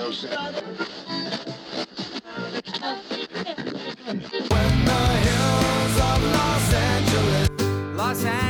Los Angeles,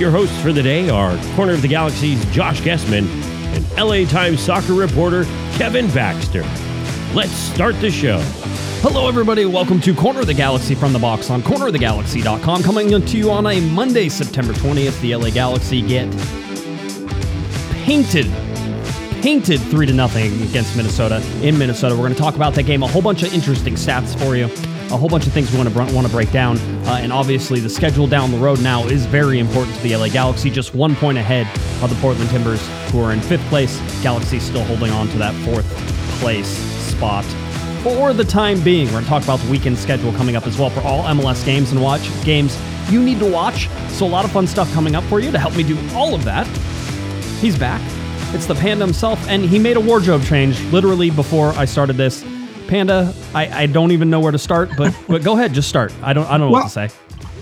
Your hosts for the day are Corner of the Galaxy's Josh Gessman and LA Times soccer reporter Kevin Baxter. Let's start the show. Hello, everybody. Welcome to Corner of the Galaxy from the box on cornerofthegalaxy.com. Coming to you on a Monday, September 20th. The LA Galaxy get painted, painted three to nothing against Minnesota in Minnesota. We're going to talk about that game. A whole bunch of interesting stats for you. A whole bunch of things we want to want to break down, uh, and obviously the schedule down the road now is very important to the LA Galaxy. Just one point ahead of the Portland Timbers, who are in fifth place. Galaxy still holding on to that fourth place spot for the time being. We're going to talk about the weekend schedule coming up as well for all MLS games and watch games you need to watch. So a lot of fun stuff coming up for you to help me do all of that. He's back. It's the Panda himself, and he made a wardrobe change literally before I started this. Panda, I, I don't even know where to start, but but go ahead, just start. I don't I don't know what to say.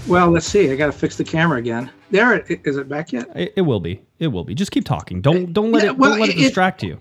Well, let's see. I got to fix the camera again. There, it, is it back yet? It, it will be. It will be. Just keep talking. Don't don't let Yeah, it well, don't let it it- distract you.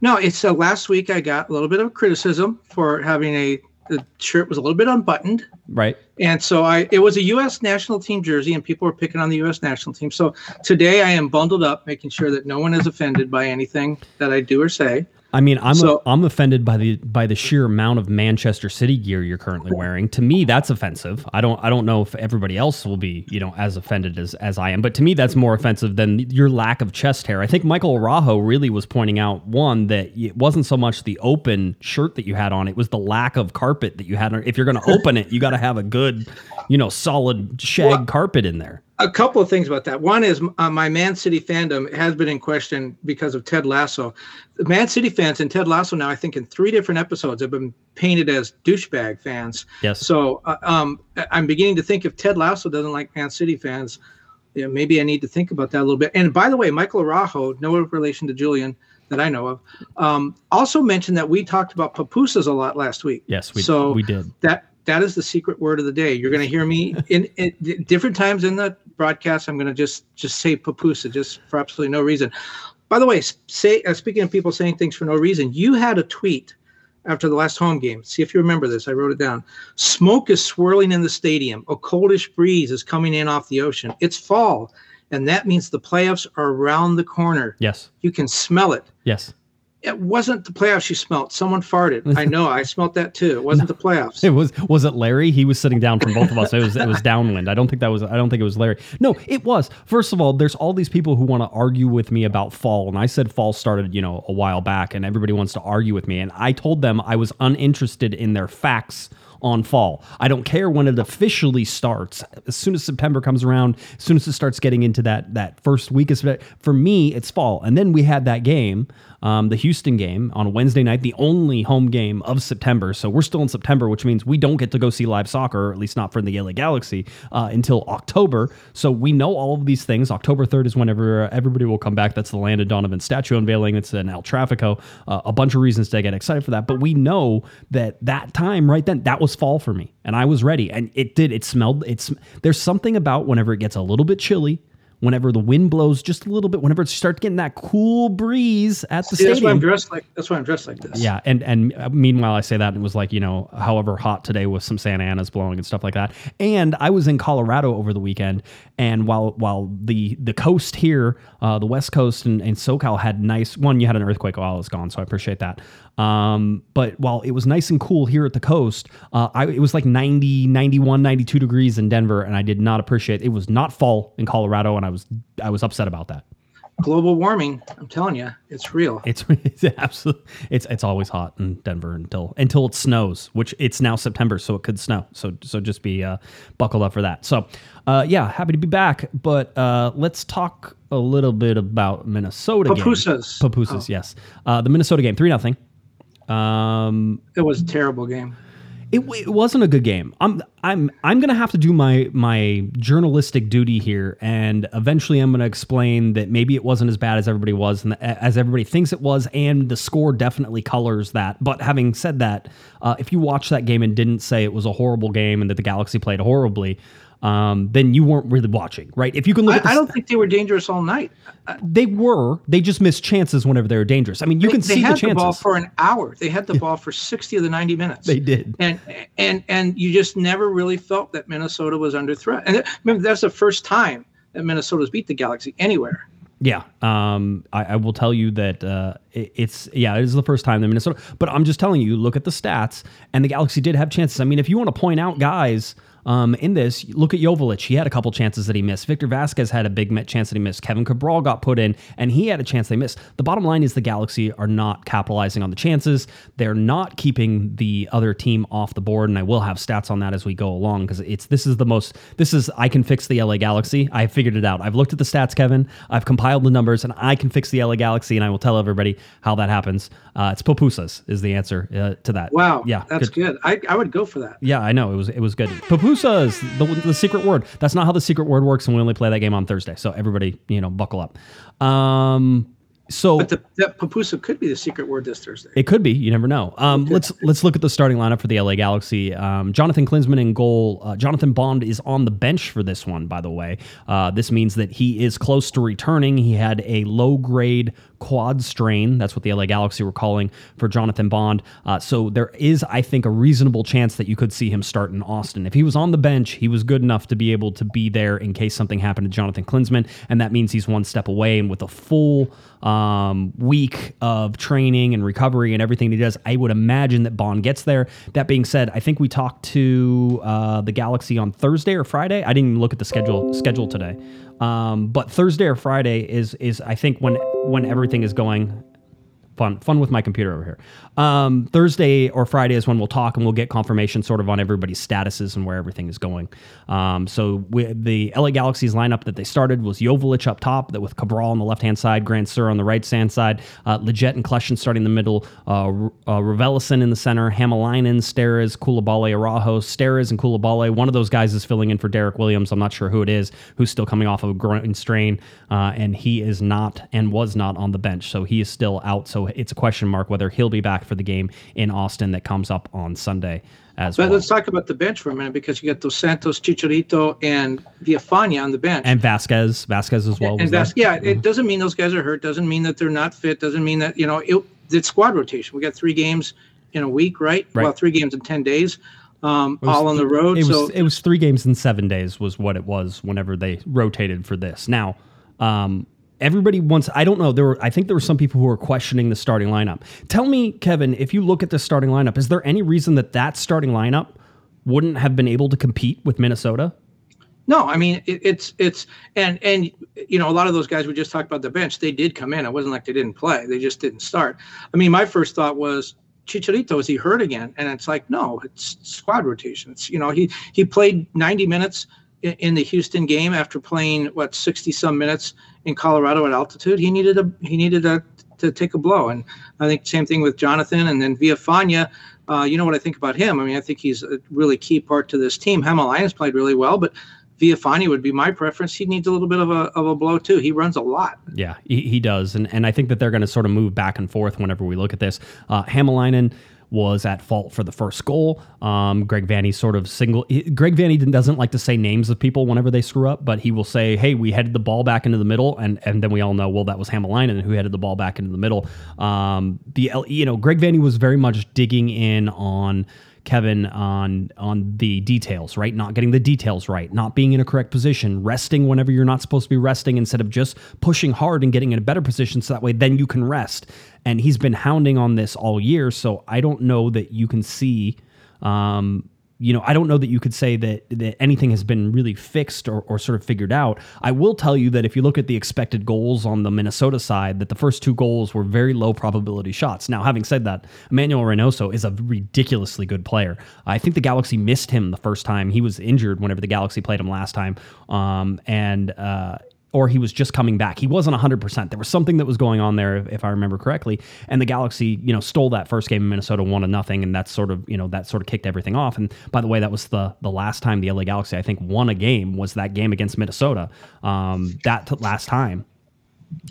No, it's uh, last week. I got a little bit of criticism for having a the shirt was a little bit unbuttoned, Right. and so I it was a U.S. national team jersey, and people were picking on the U.S. national team. So today I am bundled up, making sure that no one is offended by anything that I do or say. I mean, I'm So- I'm offended by the by the sheer amount of Manchester City gear you're currently wearing. To me, that's offensive. I don't I don't know if everybody else will be you know as offended as as I am, but to me, that's more offensive than your lack of chest hair. I think Michael Araujo really was pointing out one that it wasn't so much the open shirt that you had on; it was the lack of carpet that you had. on. If you're going to open it, you got to have a good, you know, solid shag Well- carpet in there. A couple of things about that. One is uh, my Man City fandom has been in question because of Ted Lasso. The Man City fans and Ted Lasso now, I think, in three different episodes, have been painted as douchebag fans. Yes. So uh, um, I'm beginning to think if Ted Lasso doesn't like Man City fans, you know, maybe I need to think about that a little bit. And by the way, Michael Araujo, no relation to Julian that I know of, um, also mentioned that we talked about pupusas a lot last week. Yes, we so we did. that that is the secret word of the day. You're going to hear me in, in different times in the broadcast. I'm going to just just say papusa just for absolutely no reason. By the way, say uh, speaking of people saying things for no reason, you had a tweet after the last home game. See if you remember this. I wrote it down. Smoke is swirling in the stadium. A coldish breeze is coming in off the ocean. It's fall, and that means the playoffs are around the corner. Yes. You can smell it. Yes. It wasn't the playoffs you smelt. Someone farted. I know. I smelt that too. It wasn't the playoffs. It was was it Larry? He was sitting down from both of us. It was it was downwind. I don't think that was I don't think it was Larry. No, it was. First of all, there's all these people who want to argue with me about fall, and I said fall started, you know, a while back, and everybody wants to argue with me, and I told them I was uninterested in their facts on fall. I don't care when it officially starts. As soon as September comes around, as soon as it starts getting into that that first week for me, it's fall. And then we had that game, um, the Houston game on Wednesday night, the only home game of September. So we're still in September, which means we don't get to go see live soccer, or at least not for the LA Galaxy, uh, until October. So we know all of these things. October 3rd is whenever everybody will come back. That's the Landon Donovan statue unveiling. It's an El Trafico. Uh, a bunch of reasons to get excited for that. But we know that that time right then, that was fall for me. And I was ready. And it did. It smelled. It's There's something about whenever it gets a little bit chilly, whenever the wind blows just a little bit, whenever it starts getting that cool breeze at the See, that's why I'm stadium. dressed like. That's why I'm dressed like this. Yeah, and and uh, meanwhile, I say that and it was like you know, however hot today with some Santa Anas blowing and stuff like that. And I was in Colorado over the weekend, and while while the the coast here, uh, the West Coast and, and SoCal had nice one, you had an earthquake while I was gone, so I appreciate that. Um, but while it was nice and cool here at the coast, uh, I, it was like 90, 91, 92 degrees in Denver, and I did not appreciate. It was not fall in Colorado, and I was I was upset about that. Global warming, I'm telling you, it's real. It's it's absolutely it's it's always hot in Denver until until it snows, which it's now September, so it could snow. So so just be uh, buckled up for that. So uh, yeah, happy to be back. But uh, let's talk a little bit about Minnesota. game. Papusas. Papusas, yes. Uh, the Minnesota game, three nothing. Um, It was a terrible game. it, it wasn't a good game. I'm I'm I'm gonna have to do my my journalistic duty here, and eventually I'm gonna explain that maybe it wasn't as bad as everybody was, and as everybody thinks it was, and the score definitely colors that. But having said that, uh, if you watched that game and didn't say it was a horrible game and that the Galaxy played horribly. Um, then you weren't really watching, right? If you can look I, at the I don't think they were dangerous all night. they were, they just missed chances whenever they were dangerous. I mean, you They, can they see had the chances. ball for an hour. They had the ball for 60 of the 90 minutes. They did. And and and you just never really felt that Minnesota was under threat. And remember, that's the first time that Minnesota's beat the Galaxy anywhere. Yeah, um, I, I will tell you that uh, it, it's yeah, it is the first time in Minnesota. But I'm just telling you, look at the stats, and the Galaxy did have chances. I mean, if you want to point out guys um, in this, look at Joveljic. He had a couple chances that he missed. Victor Vasquez had a big chance that he missed. Kevin Cabral got put in, and he had a chance they missed. The bottom line is the Galaxy are not capitalizing on the chances. They're not keeping the other team off the board, and I will have stats on that as we go along because it's this is the most. This is I can fix the LA Galaxy. I figured it out. I've looked at the stats, Kevin. I've compiled the numbers, and I can fix the LA Galaxy, and I will tell everybody how that happens. Uh, it's Popusas is the answer uh, to that. Wow. Yeah. That's good. I, I would go for that. Yeah, I know it was it was good. Papusas, the, the secret word. That's not how the secret word works, and we only play that game on Thursday. So everybody, you know, buckle up. Um, so But the, that papusa could be the secret word this Thursday. it could be. You never know. Um, let's let's look at the starting lineup for the LA Galaxy. Um, Jonathan Klinsmann in goal. Uh, Jonathan Bond is on the bench for this one. By the way, uh, this means that he is close to returning. He had a low grade quad strain. That's what the LA Galaxy were calling for Jonathan Bond. Uh, so there is, I think, a reasonable chance that you could see him start in Austin. If he was on the bench, he was good enough to be able to be there in case something happened to Jonathan Klinsmann, and that means he's one step away. And with a full um, week of training and recovery and everything he does, I would imagine that Bond gets there. That being said, I think we talked to uh, the Galaxy on Thursday or Friday. I didn't even look at the schedule schedule today, um, but Thursday or Friday is is I think when when everything is going fun fun with my computer over here. Um, Thursday or Friday is when we'll talk and we'll get confirmation sort of on everybody's statuses and where everything is going. Um, so we, the LA Galaxy's lineup that they started was Joveljic up top, that with Cabral on the left hand side, Grandsir on the right hand side, uh, Leggett and Kljestan starting in the middle, uh, uh, in the center, Hamalainen, Steres, Coulibaly, Araujo, Steres and Coulibaly. One of those guys is filling in for Derrick Williams. I'm not sure who it is, who's still coming off of a groin strain, uh, and he is not and was not on the bench, so he is still out. So it's a question mark whether he'll be back for the game in Austin that comes up on Sunday as But well. let's talk about the bench for a minute because you got Dos Santos, Chicharito, and Villafaña on the bench. And Vasquez, Vasquez as well. was and. Vas- yeah, it doesn't mean those guys are hurt. Doesn't mean that they're not fit. Doesn't mean that you know it, it's squad rotation. We got three games in a week, right? Right. Well, three games in ten days, um, was all on the road. It was so it was three games in seven days was what it was whenever they rotated for this. Now, um, everybody wants. I don't know. There were. I think there were some people who were questioning the starting lineup. Tell me, Kevin, if you look at the starting lineup, is there any reason that that starting lineup wouldn't have been able to compete with Minnesota? no, I mean it, it's it's and and you know a lot of those guys we just talked about the bench. They did come in. It wasn't like they didn't play. They just didn't start. I mean, my first thought was. Chicharito, is he hurt again? And it's like, no, it's squad rotation. It's you know, he he played 90 minutes in, the Houston game after playing what 60 some minutes in Colorado at altitude. He needed a he needed a to take a blow. And I think same thing with Jonathan and then Villafaña. Uh, you know what I think about him? I mean, I think he's a really key part to this team. Hamalainen's played really well, but Villafaña would be my preference. He needs a little bit of a, of a blow too. He runs a lot. Yeah, he, he does, and and I think that they're going to sort of move back and forth whenever we look at this. Uh, Hamalainen was at fault for the first goal. Um, Greg Vanney sort of single. he- Greg Vanney doesn't like to say names of people whenever they screw up, but he will say, "Hey, we headed the ball back into the middle," and and then we all know, well, that was Hamalainen who headed the ball back into the middle. Um, the you know Greg Vanney was very much digging in on Kevin on on the details, right? Not getting the details right, not being in a correct position, resting whenever you're not supposed to be resting instead of just pushing hard and getting in a better position so that way then you can rest. And he's been hounding on this all year, so I don't know that you can see um, you know, I don't know that you could say that that anything has been really fixed or, or sort of figured out. I will tell you that if you look at the expected goals on the Minnesota side, that the first two goals were very low probability shots. Now, having said that, Emmanuel Reynoso is a ridiculously good player. I think the Galaxy missed him the first time he was injured. Whenever the Galaxy played him last time, um, and uh, or he was just coming back. He wasn't 100%. There was something that was going on there, if, if, I remember correctly. And the Galaxy, you know, stole that first game in Minnesota, one to nothing, and that's sort of, you know, that sort of kicked everything off. And by the way, that was the the last time the LA Galaxy, I think, won a game was that game against Minnesota. Um, that t- last time.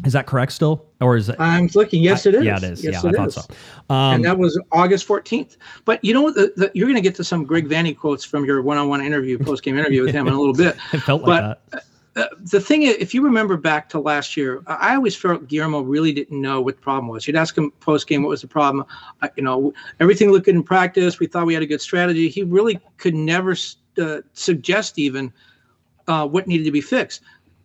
Is that correct still? Or is it? I'm looking. Yes, it is. Yeah, it is. Yes, yeah, it I is. thought so. Um, and that was August 14th. But you know what? The, the, you're going to get to some Greg Vanney quotes from your one-on-one interview, post-game interview with him in a little bit. it felt like but, that. Uh, the thing is, if you remember back to last year, I always felt Guillermo really didn't know what the problem was. You'd ask him post game what was the problem. Uh, you know, everything looked good in practice. We thought we had a good strategy. He really could never uh, suggest even uh, what needed to be fixed.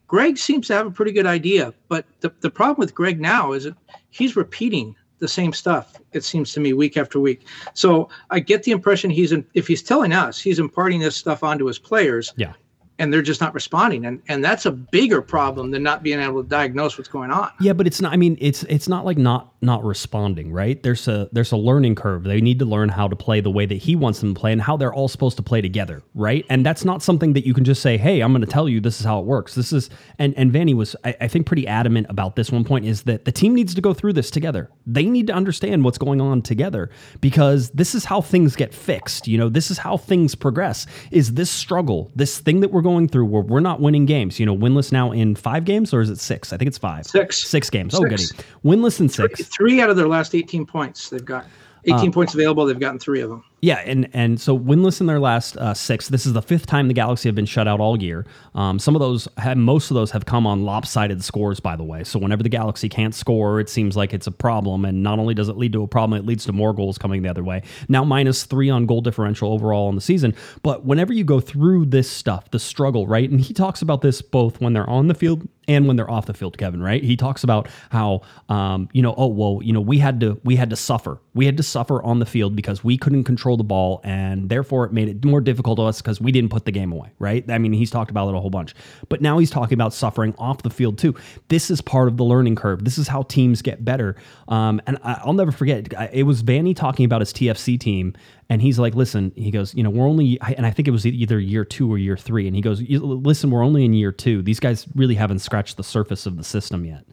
Greg seems to have a pretty good idea, but the, the problem with Greg now is that he's repeating the same stuff. It seems to me week after week. So I get the impression he's in, if he's telling us he's imparting this stuff onto his players. Yeah and they're just not responding. And and that's a bigger problem than not being able to diagnose what's going on. Yeah but it's not i mean it's it's not like not not responding right? There's a there's a learning curve. They need to learn how to play the way that he wants them to play and how they're all supposed to play together right? And that's not something that you can just say hey i'm going to tell you this is how it works. This is and and Vanney was I, I think pretty adamant about this one point is that the team needs to go through this together. They need to understand what's going on together because this is how things get fixed you know? This is how things progress. Is this struggle this thing that we're going through where we're not winning games. You know winless now in five games or is it six? I think it's five. Six. six games. Oh, goody. Winless in six. three out of their last 18 points they've got. 18 uh, points available they've gotten three of them Yeah, and and so winless in their last uh, six. This is the fifth time the Galaxy have been shut out all year. Um, some of those, have, most of those, have come on lopsided scores, by the way. So whenever the Galaxy can't score, it seems like it's a problem. And not only does it lead to a problem, it leads to more goals coming the other way. Now minus three on goal differential overall in the season. But whenever you go through this stuff, the struggle, right? And he talks about this both when they're on the field and when they're off the field, Kevin, right? He talks about how, um, you know, oh well, you know, we had to we had to suffer, we had to suffer on the field because we couldn't control the ball, and therefore it made it more difficult to us because we didn't put the game away, right? I mean, he's talked about it a whole bunch, but now he's talking about suffering off the field too. This is part of the learning curve. This is how teams get better. Um, and I, I'll never forget. It was Vanney talking about his TFC team and he's like, listen, he goes, you know, we're only, and I think it was either year two or year three. And he goes, listen, we're only in year two. These guys really haven't scratched the surface of the system yet.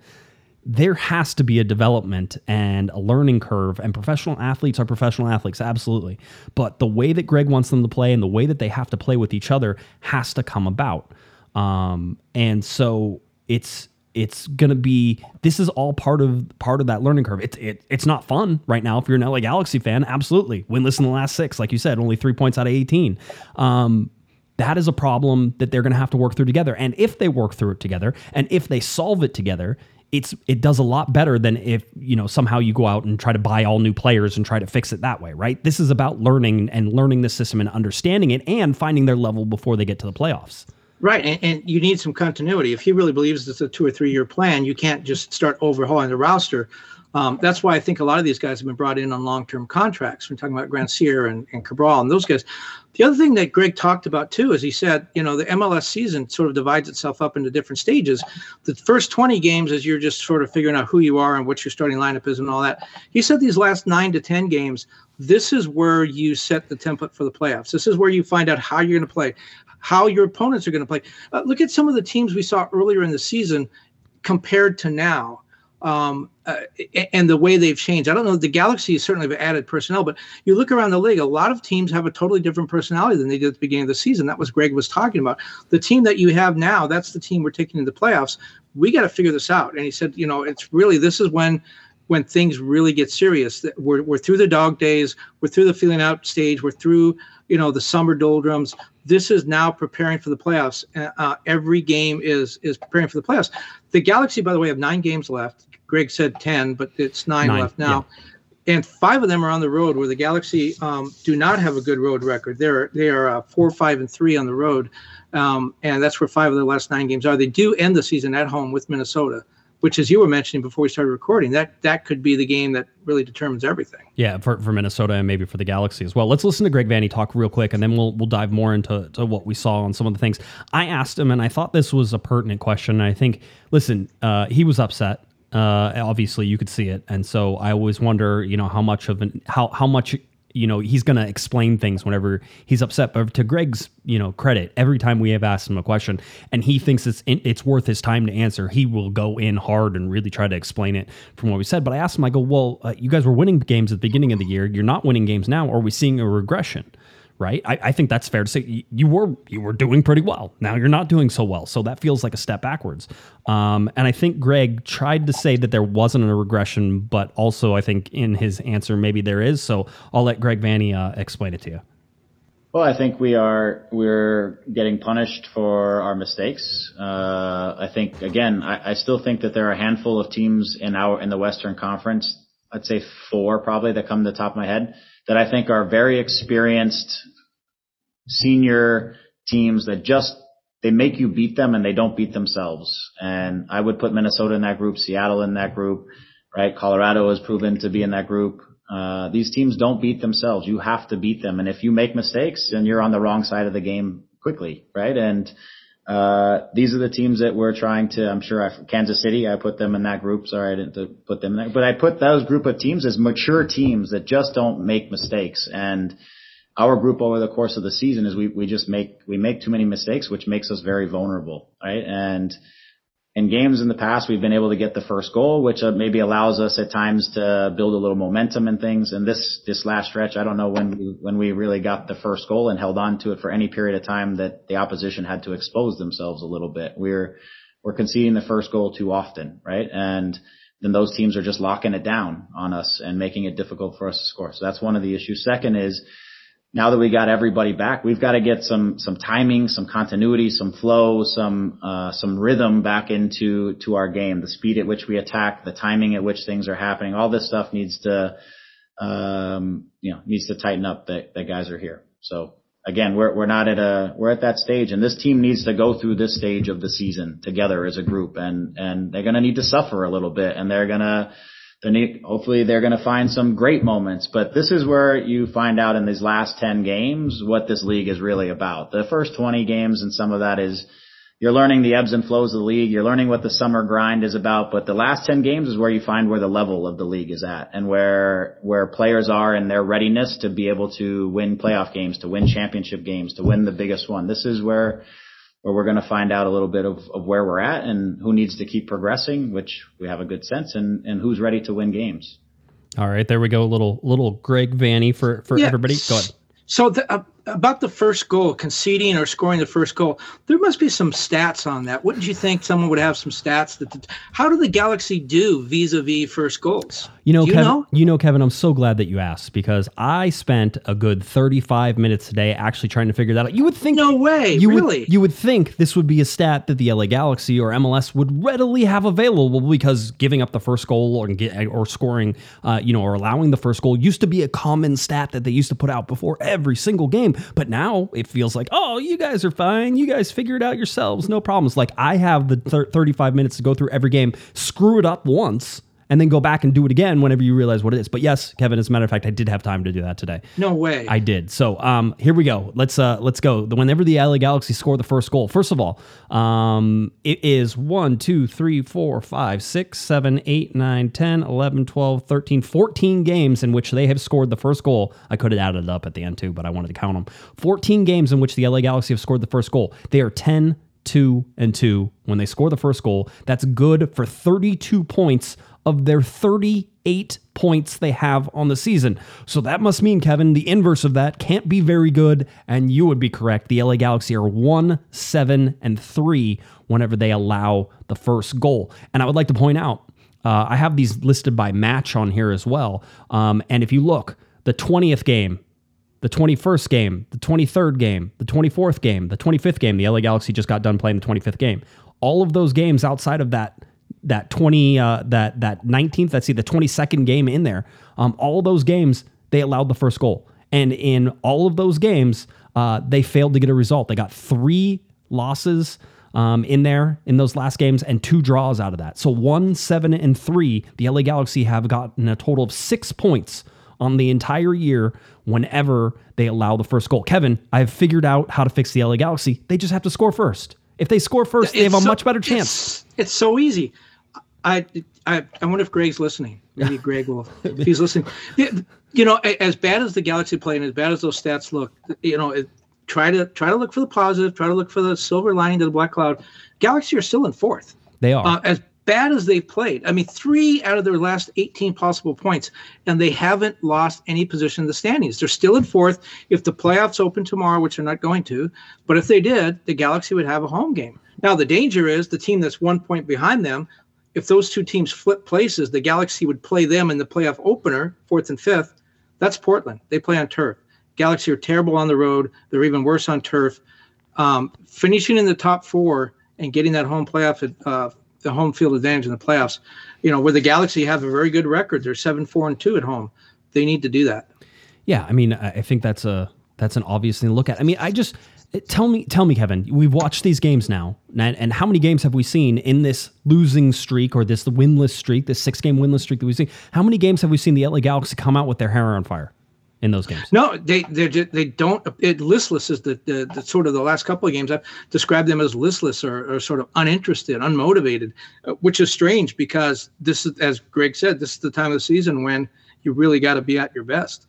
There has to be a development and a learning curve, and professional athletes are professional athletes, absolutely. But the way that Greg wants them to play and the way that they have to play with each other has to come about. Um, and so it's, it's gonna be this is all part of part of that learning curve. It's it, it's not fun right now if you're an LA Galaxy fan. Absolutely, winless in the last six, like you said, only three points out of eighteen. Um, that is a problem that they're to have to work through together. And if they work through it together, and if they solve it together, it's it does a lot better than if you know somehow you go out and try to buy all new players and try to fix it that way, right? This is about learning and learning the system and understanding it and finding their level before they get to the playoffs. Right, and, and you need some continuity. If he really believes it's a two or three year plan, you can't just start overhauling the roster. Um, that's why I think a lot of these guys have been brought in on long term contracts. We're talking about Grandsir and, and Cabral and those guys. The other thing that Greg talked about too is he said, you know, the MLS season sort of divides itself up into different stages. The first 20 games is you're just sort of figuring out who you are and what your starting lineup is and all that. He said these last nine to 10 games, this is where you set the template for the playoffs. This is where you find out how you're going to play, how your opponents are going to play. Uh, look at some of the teams we saw earlier in the season compared to now um, uh, and the way they've changed. I don't know. The Galaxy certainly have added personnel, but you look around the league, a lot of teams have a totally different personality than they did at the beginning of the season. That was Greg was talking about. The team that you have now, that's the team we're taking into the playoffs. We got to figure this out. And he said, you know, it's really this is when when things really get serious. We're we're through the dog days. We're through the feeling out stage. We're through you know the summer doldrums. This is now preparing for the playoffs. Uh, every game is is preparing for the playoffs. The Galaxy, by the way, have nine games left. Greg said ten, but it's nine, Nine, left now. and five of them are on the road where the Galaxy um, do not have a good road record. They're they are uh, four, five, and three on the road, um, and that's where five of the last nine games are. They do end the season at home with Minnesota, which, as you were mentioning before we started recording, that that could be the game that really determines everything. Yeah, for, for Minnesota and maybe for the Galaxy as well. Let's listen to Greg Vanney talk real quick, and then we'll we'll dive more into to what we saw on some of the things. I asked him, and I thought this was a pertinent question. And I think, listen, uh, he was upset. Uh, obviously, you could see it, and so I always wonder, you know, how much of an how how much you know he's going to explain things whenever he's upset. But to Greg's you know credit, every time we have asked him a question and he thinks it's it's worth his time to answer, he will go in hard and really try to explain it from what we said. But I asked him, I go, well, uh, you guys were winning games at the beginning of the year. You're not winning games now. Are we seeing a regression? Right, I, I think that's fair to say. You, were you were doing pretty well. Now you're not doing so well, so that feels like a step backwards. Um, and I think Greg tried to say that there wasn't a regression, but also I think in his answer maybe there is. So I'll let Greg Vanney uh, explain it to you. Well, I think we are we're getting punished for our mistakes. Uh, I think again, I, I still think that there are a handful of teams in our in the Western Conference. I'd say four probably that come to the top of my head that I think are very experienced senior teams that just they make you beat them and they don't beat themselves. And I would put Minnesota in that group, Seattle in that group, right? Colorado has proven to be in that group. Uh, these teams don't beat themselves. You have to beat them. And if you make mistakes, then you're on the wrong side of the game quickly, right? And, uh, these are the teams that we're trying to, I'm sure I, Kansas City, I put them in that group. Sorry, I didn't put them in there, but I put those group of teams as mature teams that just don't make mistakes. And, our group over the course of the season is we, we just make, we make too many mistakes, which makes us very vulnerable, right? And in games in the past, we've been able to get the first goal, which uh, maybe allows us at times to build a little momentum and things. And this, this last stretch, I don't know when we, when we really got the first goal and held on to it for any period of time that the opposition had to expose themselves a little bit. We're, we're conceding the first goal too often, right? And then those teams are just locking it down on us and making it difficult for us to score. So that's one of the issues. Second is, now that we got everybody back, we've got to get some some timing, some continuity, some flow, some uh, some rhythm back into to our game. The speed at which we attack, the timing at which things are happening, all this stuff needs to um, you know needs to tighten up. That that guys are here. So again, we're we're not at a we're at that stage, and this team needs to go through this stage of the season together as a group, and and they're to need to suffer a little bit, and they're going to they need, hopefully they're going to find some great moments, but this is where you find out in these last 10 games what this league is really about. The first 20 games and some of that is you're learning the ebbs and flows of the league. You're learning what the summer grind is about, but the last 10 games is where you find where the level of the league is at and where, where players are and their readiness to be able to win playoff games, to win championship games, to win the biggest one. This is where where we're going to find out a little bit of, of where we're at and who needs to keep progressing, which we have a good sense, and, and who's ready to win games. All right, there we go. A little little Greg Vanney for for Yeah. everybody. Go ahead. So the, uh, about the first goal, conceding or scoring the first goal, there must be some stats on that. Wouldn't you think someone would have some stats that? how do the Galaxy do vis-a-vis first goals? You know, you Kevin, know? you know, Kevin, I'm so glad that you asked because I spent a good 35 minutes today actually trying to figure that out. You would think No way, you really? Would, you would think this would be a stat that the LA Galaxy or MLS would readily have available because giving up the first goal or get, or scoring, uh, you know, or allowing the first goal used to be a common stat that they used to put out before every single game. But now it feels like, oh, you guys are fine. You guys figure it out yourselves. No problems. Like I have the thir- 35 minutes to go through every game, screw it up once and then go back and do it again whenever you realize what it is. But yes, Kevin, as a matter of fact, I did have time to do that today. No way. I did. So um, here we go. Let's uh, let's go. Whenever the LA Galaxy score the first goal, first of all, um, it is 1, 2, 3, 4, 5, 6, 7, 8, 9, 10, 11, 12, 13, 14 games in which they have scored the first goal. I could have added it up at the end too, but I wanted to count them. 14 games in which the LA Galaxy have scored the first goal. They are 10, 2, and 2 when they score the first goal. That's good for 32 points of their 38 points they have on the season. So that must mean, Kevin, the inverse of that can't be very good. And you would be correct. The LA Galaxy are 1, 7, and 3 whenever they allow the first goal. And I would like to point out, uh, I have these listed by match on here as well. Um, and if you look, the 20th game, the 21st game, the 23rd game, the 24th game, the 25th game, the LA Galaxy just got done playing the 25th game. All of those games outside of that that 20 uh, that that 19th let's see the 22nd game in there um, all those games they allowed the first goal. And in all of those games uh, they failed to get a result. They got three losses um, in there in those last games and two draws out of that. So one seven and three the la galaxy have gotten a total of six points on the entire year whenever they allow the first goal. Kevin i've figured out how to fix the la galaxy. They just have to score first. If they score first they have a so- much better chance. It's, it's so easy. I, I I wonder if Greg's listening. Maybe Greg will. If he's listening, you know, as bad as the Galaxy play and as bad as those stats look, you know, it, try to try to look for the positive. Try to look for the silver lining to the black cloud. Galaxy are still in fourth. they are Uh, as bad as they've played, I mean, three out of their last 18 possible points, and they haven't lost any position in the standings. They're still in fourth. If the playoffs open tomorrow, which they're not going to, but if they did, the Galaxy would have a home game. Now, the danger is the team that's one point behind them. If those two teams flip places, the Galaxy would play them in the playoff opener, fourth and fifth. That's Portland. They play on turf. Galaxy are terrible on the road. They're even worse on turf. Um, finishing in the top four and getting that home playoff, uh, the home field advantage in the playoffs, you know, where the Galaxy have a very good record. They're seven, four, and two at home. They need to do that. Yeah, I mean, I think that's a that's an obvious thing to look at. I mean, I just tell me, tell me, Kevin. We've watched these games now, and, and how many games have we seen in this losing streak or this winless streak, this six game winless streak that we've seen? How many games have we seen the LA Galaxy come out with their hair on fire in those games? No, they they they don't. It, listless is the, the, the sort of the last couple of games I've described them as listless or, or sort of uninterested, unmotivated, uh, which is strange because this is, as Greg said, this is the time of the season when you really got to be at your best.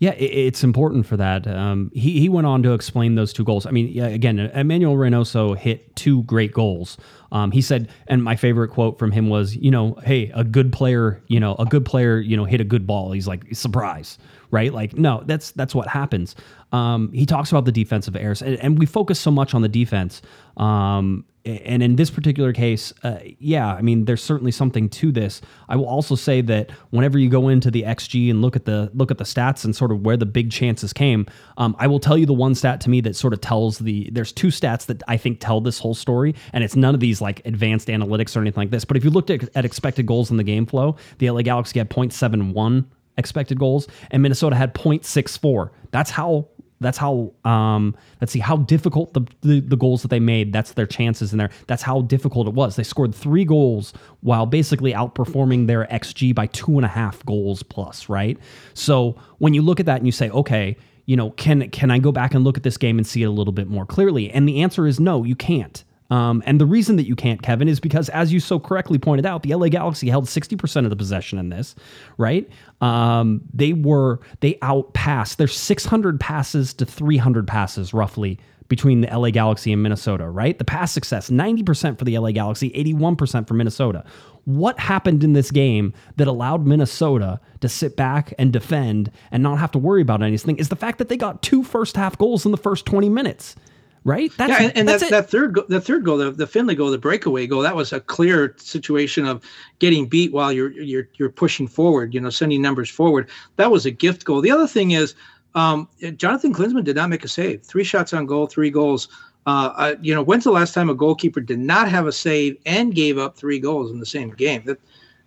Yeah, it, it's important for that. Um, he he went on to explain those two goals. I mean, again, Emmanuel Reynoso hit two great goals. Um, he said, and my favorite quote from him was, you know, hey, a good player, you know, a good player, you know, hit a good ball. He's like surprise, right? Like, no, that's that's what happens. Um, he talks about the defensive errors, and, and we focus so much on the defense. Um, and in this particular case, uh, yeah, I mean, there's certainly something to this. I will also say that whenever you go into the XG and look at the look at the stats and sort of where the big chances came, um, I will tell you the one stat to me that sort of tells the. There's two stats that I think tell this whole story, and it's none of these like advanced analytics or anything like this. But if you looked at, at expected goals in the game flow, the LA Galaxy had 0.71 expected goals, and Minnesota had 0.64. That's how that's how um let's see how difficult the, the the goals that they made that's their chances in there. That's how difficult it was. They scored three goals while basically outperforming their xg by two and a half goals plus right? So when you look at that and you say okay you know can can i go back and look at this game and see it a little bit more clearly? And the answer is no you can't um, and the reason that you can't, Kevin, is because, as you so correctly pointed out, the LA Galaxy held 60% of the possession in this, right? Um, they were, they outpassed, there's 600 passes to 300 passes roughly between the LA Galaxy and Minnesota, right? The pass success, 90% for the LA Galaxy, 81% for Minnesota. What happened in this game that allowed Minnesota to sit back and defend and not have to worry about anything is the fact that they got two first half goals in the first 20 minutes. Right? That's yeah, and, and that's that, that third go- the third goal, the, the Finlay goal, the breakaway goal, that was a clear situation of getting beat while you're you're you're pushing forward, you know, sending numbers forward. That was a gift goal. The other thing is, um, Jonathan Klinsmann did not make a save. Three shots on goal, three goals. Uh, uh, you know, when's the last time a goalkeeper did not have a save and gave up three goals in the same game? That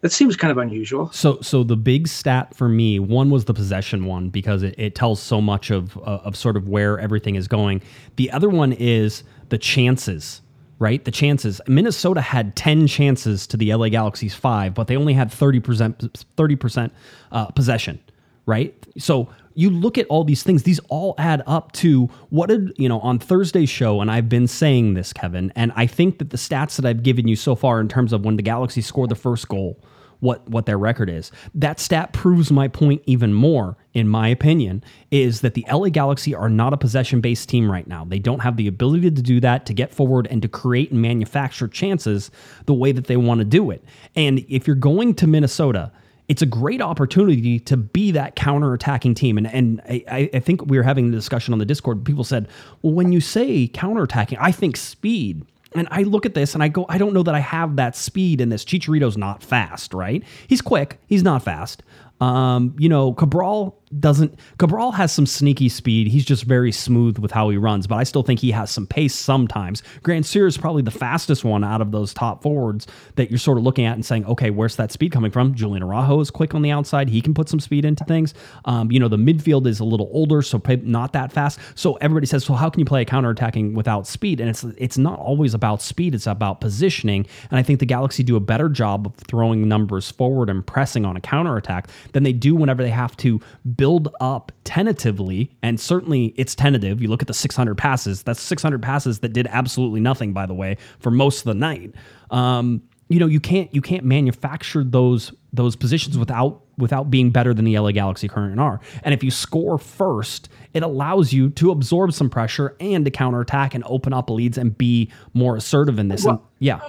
that seems kind of unusual. So, so the big stat for me, one was the possession one because it, it tells so much of uh, of sort of where everything is going. The other one is the chances, right? The chances. Minnesota had ten chances to the LA Galaxy's five, but they only had thirty percent thirty percent uh, possession, right? So you look at all these things; these all add up to what did you know on Thursday's show, and I've been saying this, Kevin, and I think that the stats that I've given you so far in terms of when the Galaxy scored the first goal what what their record is. That stat proves my point even more, in my opinion, is that the LA Galaxy are not a possession based team right now. They don't have the ability to do that, to get forward and to create and manufacture chances the way that they want to do it. And if you're going to Minnesota, it's a great opportunity to be that counter-attacking team. And and I, I think we were having a discussion on the Discord. People said, well, when you say counter-attacking, I think speed. And I look at this and I go, I don't know that I have that speed in this. Chicharito's not fast, right? He's quick. He's not fast. Um, you know, Cabral doesn't Cabral has some sneaky speed. He's just very smooth with how he runs, but I still think he has some pace sometimes. Grandsir is probably the fastest one out of those top forwards that you're sort of looking at and saying, okay, where's that speed coming from? Julian Araujo is quick on the outside. He can put some speed into things. Um, you know, the midfield is a little older, so not that fast. So everybody says, well, how can you play a counterattacking without speed? And it's it's not always about speed, it's about positioning. And I think the Galaxy do a better job of throwing numbers forward and pressing on a counterattack than they do whenever they have to build up tentatively. And certainly it's tentative. You look at the 600 passes, that's 600 passes that did absolutely nothing, by the way, for most of the night. Um, you know, you can't you can't manufacture those those positions without without being better than the LA Galaxy currently are. And if you score first, it allows you to absorb some pressure and to counterattack and open up leads and be more assertive in this. Well, and, yeah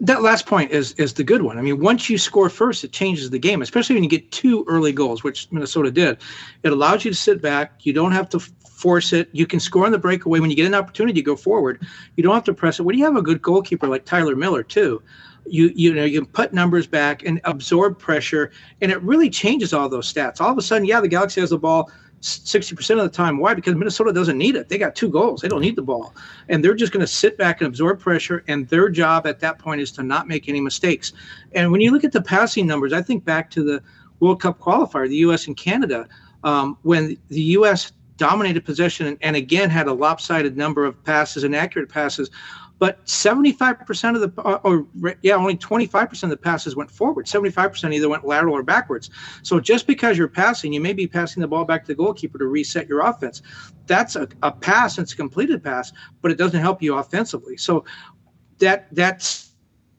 that last point is is the good one. I mean, once you score first, it changes the game, especially when you get two early goals, which Minnesota did. It allows you to sit back. You don't have to force it. You can score on the breakaway when you get an opportunity to go forward. You don't have to press it. When you have a good goalkeeper like Tyler Miller too, you you know you can put numbers back and absorb pressure, and it really changes all those stats. All of a sudden, yeah, the Galaxy has the ball 60% of the time. Why? Because Minnesota doesn't need it. They got two goals. They don't need the ball. And they're just going to sit back and absorb pressure. And their job at that point is to not make any mistakes. And when you look at the passing numbers, I think back to the World Cup qualifier, the U.S. and Canada, um, when the U.S. dominated possession and, and again had a lopsided number of passes and accurate passes but 75% of the, uh, or yeah, only 25% of the passes went forward. 75% either went lateral or backwards. So just because you're passing, you may be passing the ball back to the goalkeeper to reset your offense. That's a, a pass, it's a completed pass, but it doesn't help you offensively. So that that's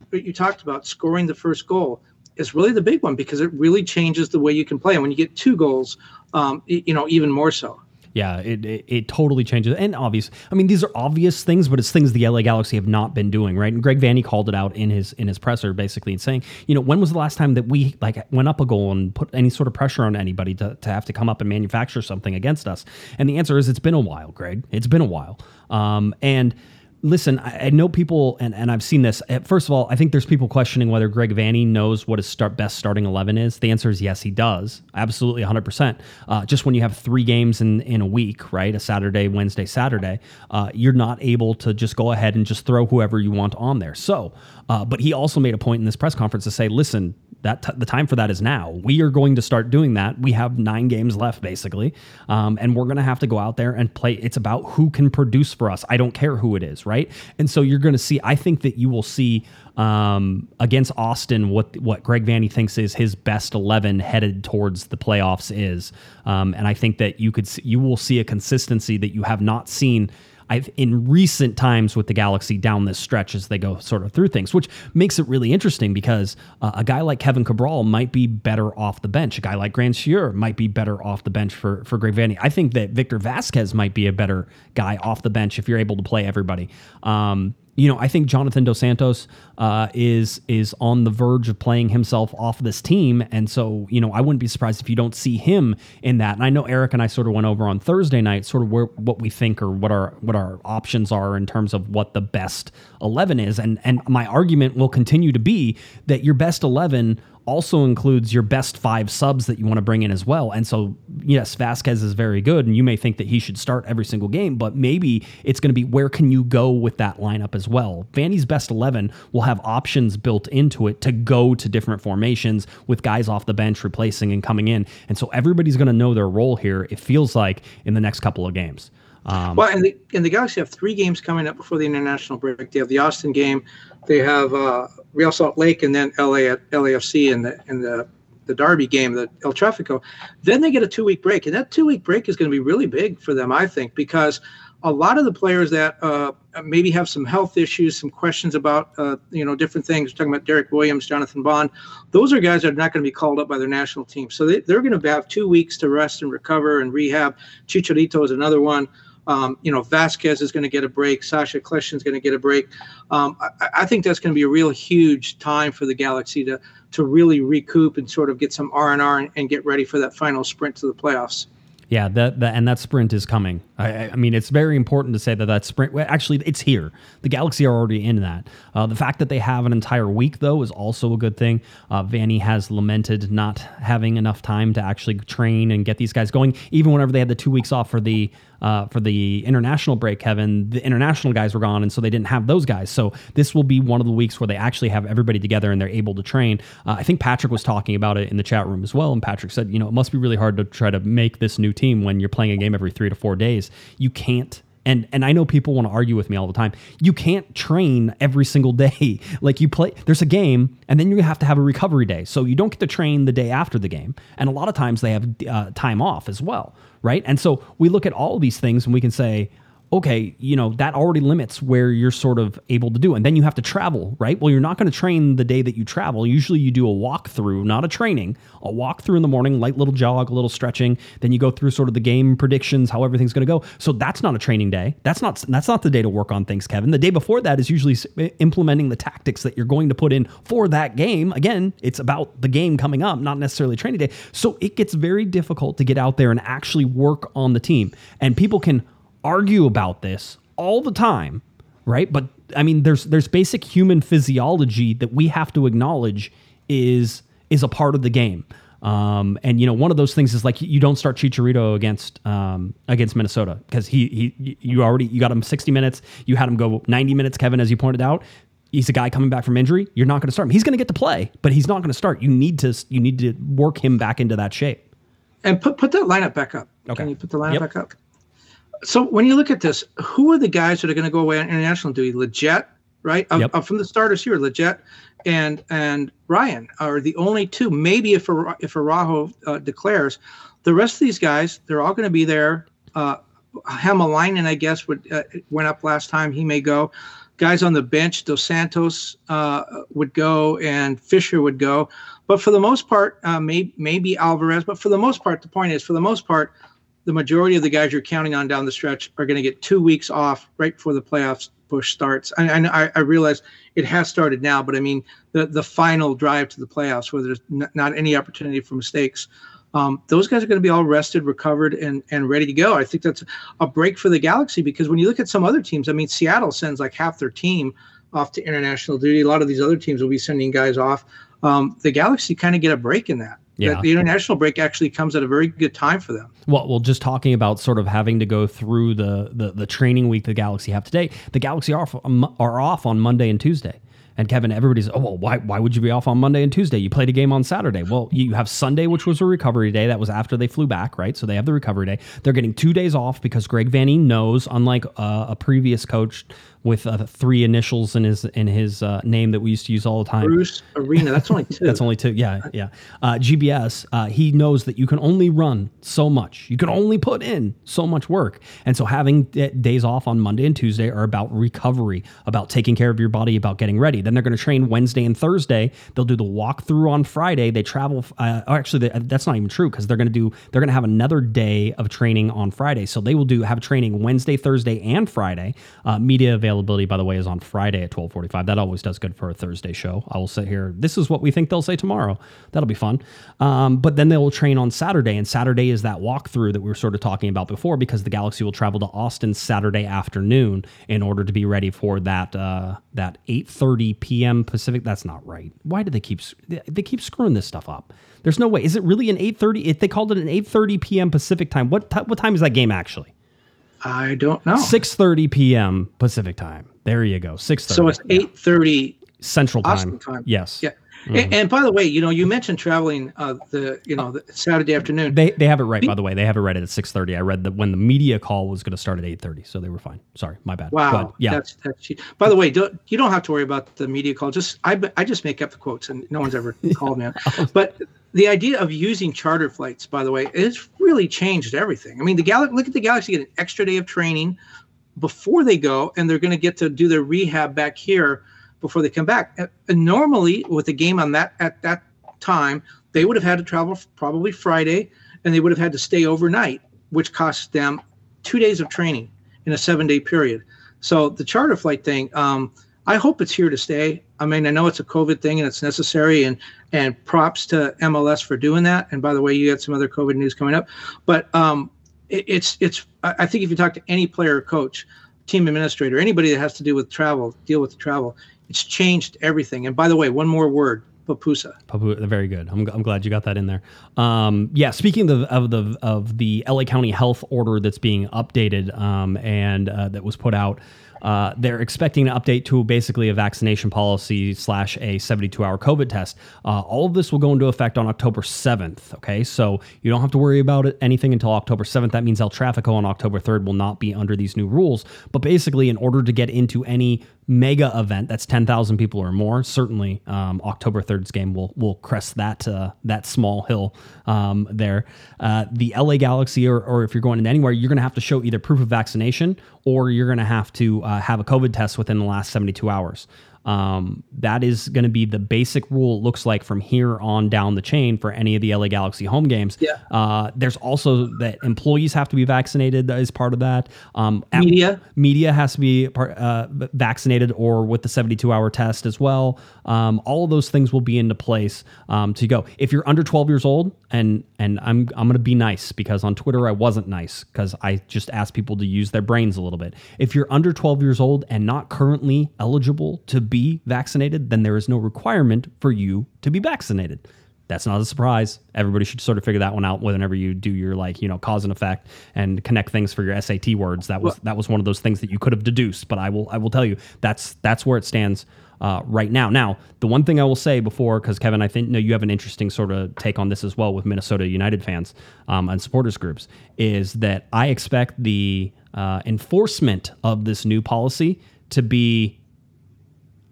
what you talked about, scoring the first goal is really the big one because it really changes the way you can play. And when you get two goals, um, you know, even more so. Yeah, it, it, it, totally changes. And obvious, I mean, these are obvious things, but it's things the LA Galaxy have not been doing, right? And Greg Vanney called it out in his in his presser, basically, and saying, you know, when was the last time that we like went up a goal and put any sort of pressure on anybody to, to have to come up and manufacture something against us? And the answer is, it's been a while, Greg. It's been a while. Um, and listen, I, I, know people, and, and I've seen this. First of all, I think there's people questioning whether Greg Vanney knows what his start best starting eleven is. The answer is yes, he does, absolutely 100. Uh, percent Just when you have three games in in a week, right, a Saturday, Wednesday, Saturday, uh, you're not able to just go ahead and just throw whoever you want on there. So, uh, but he also made a point in this press conference to say, listen, that t- the time for that is now. We are going to start doing that. We have nine games left, basically, um, and we're going to have to go out there and play. It's about who can produce for us. I don't care who it is, right? And so you're going to see. I think that you will see um, against Austin what what Greg Vanney thinks is his best eleven headed towards the playoffs is, um, and I think that you could see, you will see a consistency that you have not seen I've in recent times with the Galaxy down this stretch as they go sort of through things, which makes it really interesting because uh, a guy like Kevin Cabral might be better off the bench. A guy like Grandsir might be better off the bench for for Greg Vanney. I think that Victor Vasquez might be a better guy off the bench if you're able to play everybody. Um, you know, I think Jonathan Dos Santos uh, is is on the verge of playing himself off this team, and so you know, I wouldn't be surprised if you don't see him in that. And I know Eric and I sort of went over on Thursday night, sort of where what we think or what our what our options are in terms of what the best eleven is, and and my argument will continue to be that your best eleven also includes your best five subs that you want to bring in as well. And so, yes, Vasquez is very good, and you may think that he should start every single game, but maybe it's going to be where can you go with that lineup as well. Vanney's best 11 will have options built into it to go to different formations with guys off the bench replacing and coming in. And so everybody's going to know their role here, it feels like, in the next couple of games. Um, well, and the, and the Galaxy have three games coming up before the international break. They have the Austin game, they have uh, Real Salt Lake, and then LA at LAFC in the in the the Derby game, the El Tráfico. Then they get a two week break, and that two week break is going to be really big for them, I think, because a lot of the players that uh, maybe have some health issues, some questions about uh, you know different things. We're talking about Derrick Williams, Jonathan Bond. Those are guys that are not going to be called up by their national team, so they, they're going to have two weeks to rest and recover and rehab. Chicharito is another one. Um, you know, Vasquez is going to get a break. Sacha Kljestan is going to get a break. Um, I, I, think that's going to be a real huge time for the Galaxy to to really recoup and sort of get some R and R and get ready for that final sprint to the playoffs. Yeah, that, that and that sprint is coming. I, I- mean, it's very important to say that that sprint. well, Actually, it's here. The Galaxy are already in that. Uh, the fact that they have an entire week, though, is also a good thing. Uh, Vanney has lamented not having enough time to actually train and get these guys going. Even whenever they had the two weeks off for the uh, for the international break, Kevin, the international guys were gone, and so they didn't have those guys. So this will be one of the weeks where they actually have everybody together and they're able to train. Uh, I think Patrick was talking about it in the chat room as well, and Patrick said, you know, it must be really hard to try to make this new team when you're playing a game every three to four days. You can't. And, and I know people want to argue with me all the time. You can't train every single day. Like you play, there's a game, and then you have to have a recovery day. So you don't get to train the day after the game. And a lot of times they have uh, time off as well, right? And so we look at all these things and we can say, okay, you know, that already limits where you're sort of able to do. And then you have to travel, right? Well, you're not going to train the day that you travel. Usually you do a walkthrough, not a training, a walkthrough in the morning, light little jog, a little stretching. Then you go through sort of the game predictions, how everything's going to go. So that's not a training day. That's not that's not the day to work on things, Kevin. The day before that is usually implementing the tactics that you're going to put in for that game. Again, it's about the game coming up, not necessarily training day. So it gets very difficult to get out there and actually work on the team. And people can argue about this all the time, right? But I mean, there's there's basic human physiology that we have to acknowledge is is a part of the game. Um, and you know, one of those things is like you don't start Chicharito against um, against Minnesota because he he you already you got him 60 minutes. You had him go 90 minutes, Kevin, as you pointed out. He's a guy coming back from injury. You're not going to start him. He's going to get to play, but he's not going to start. You need to you need to work him back into that shape. And put put that lineup back up. Okay. Can you put the lineup Yep. back up? So when you look at this, who are the guys that are going to go away on international duty? Lletget, right? Yep. of- from the starters here, Lletget and and Ryan are the only two. Maybe if if Araujo uh, declares, the rest of these guys, they're all going to be there. Uh, Hamalainen, I guess, would uh, went up last time. He may go. Guys on the bench, Dos Santos uh, would go, and Fisher would go. But for the most part, uh, may, maybe Alvarez. But for the most part, the point is, for the most part, the majority of the guys you're counting on down the stretch are going to get two weeks off right before the playoffs push starts. And, I, I realize it has started now, but I mean the the final drive to the playoffs where there's n- not any opportunity for mistakes. Um, those guys are going to be all rested, recovered, and and ready to go. I think that's a break for the Galaxy because when you look at some other teams, I mean Seattle sends like half their team off to international duty. A lot of these other teams will be sending guys off. Um, the Galaxy kind of get a break in that. Yeah. That the international break actually comes at a very good time for them. Well, well, just talking about sort of having to go through the the, the training week the Galaxy have today. The Galaxy are off, um, are off on Monday and Tuesday. And Kevin, everybody's oh well, why why would you be off on Monday and Tuesday? You played a game on Saturday. Well, you have Sunday, which was a recovery day. That was after they flew back, right? So they have the recovery day. They're getting two days off because Greg Vanney knows, unlike uh, a previous coach with uh, three initials in his in his uh, name that we used to use all the time. Bruce Arena. That's only two. That's only two. Yeah, yeah. Uh, GBS, uh, he knows that you can only run so much. You can only put in so much work. And so having d- days off on Monday and Tuesday are about recovery, about taking care of your body, about getting ready. Then they're going to train Wednesday and Thursday. They'll do the walkthrough on Friday. They travel. Uh, oh, actually, they- that's not even true because they're going to do. They're going to have another day of training on Friday. So they will do have training Wednesday, Thursday, and Friday. Uh, media availability, by the way, is on Friday at twelve forty-five. That always does good for a Thursday show. I will sit here. This is what we think they'll say tomorrow. That'll be fun. Um, but then they will train on Saturday, and Saturday is that walkthrough that we were sort of talking about before, because the Galaxy will travel to Austin Saturday afternoon in order to be ready for that uh, that eight thirty p.m. Pacific. That's not right. Why do they keep they keep screwing this stuff up? There's no way. Is it really an eight thirty? If they called it an eight thirty p.m. Pacific time, what ti- what time is that game actually? I don't know. Six thirty p.m. Pacific time. There you go. Six thirty. so it's eight thirty Central time. Austin time. Yes. Yeah. And, and by the way, you know, you mentioned traveling uh, the you know the Saturday afternoon. They they have it right by the way. They have it right at six thirty. I read that when the media call was going to start at eight thirty, so they were fine. Sorry, my bad. Wow, Yeah. that's that's cheap. By the way, don't, you don't have to worry about the media call. Just I I just make up the quotes, and no one's ever called me on. But the idea of using charter flights, by the way, it's really changed everything. I mean, the Gal- look at the Galaxy get an extra day of training before they go, and they're going to get to do their rehab back here before they come back. And- and normally, with a game on that at that time, they would have had to travel probably Friday, and they would have had to stay overnight, which costs them two days of training in a seven-day period. So the charter flight thing, um, I hope it's here to stay. I mean, I know it's a COVID thing and it's necessary, and and props to MLS for doing that. And by the way, you got some other COVID news coming up, but um, it, it's it's. I think if you talk to any player, coach, team administrator, anybody that has to do with travel, deal with the travel, it's changed everything. And by the way, one more word, papusa. Papu, very good. I'm, I'm glad you got that in there. Um, yeah, speaking of, of the of the LA County Health Order that's being updated um, and uh, that was put out, uh, they're expecting an update to basically a vaccination policy slash a 72 hour COVID test. Uh, all of this will go into effect on October 7th. Okay, so you don't have to worry about it, anything until October 7th. That means El Trafico on October 3rd will not be under these new rules. But basically, in order to get into any mega event that's 10,000 people or more, certainly um, October 3rd's game will will crest that uh, that small hill um, there. Uh, the LA Galaxy, or, or if you're going into anywhere, you're going to have to show either proof of vaccination or you're going to have to uh, have a COVID test within the last 72 hours. Um, that is going to be the basic rule. It looks like from here on down the chain for any of the LA Galaxy home games. Yeah. Uh, there's also that employees have to be vaccinated as part of that. Um, Media. media has to be part, uh, vaccinated or with the 72 hour test as well. Um, all of those things will be into place um, to go. If you're under 12 years old, and and I'm I'm gonna be nice because on Twitter I wasn't nice because I just asked people to use their brains a little bit. If you're under 12 years old and not currently eligible to be vaccinated, then there is no requirement for you to be vaccinated. That's not a surprise. Everybody should sort of figure that one out whenever you do your like, you know, cause and effect and connect things for your SAT words. That was that was one of those things that you could have deduced, but I will I will tell you that's that's where it stands uh, right now. Now, the one thing I will say before, because Kevin, I think no, you have an interesting sort of take on this as well with Minnesota United fans um, and supporters groups, is that I expect the uh, enforcement of this new policy to be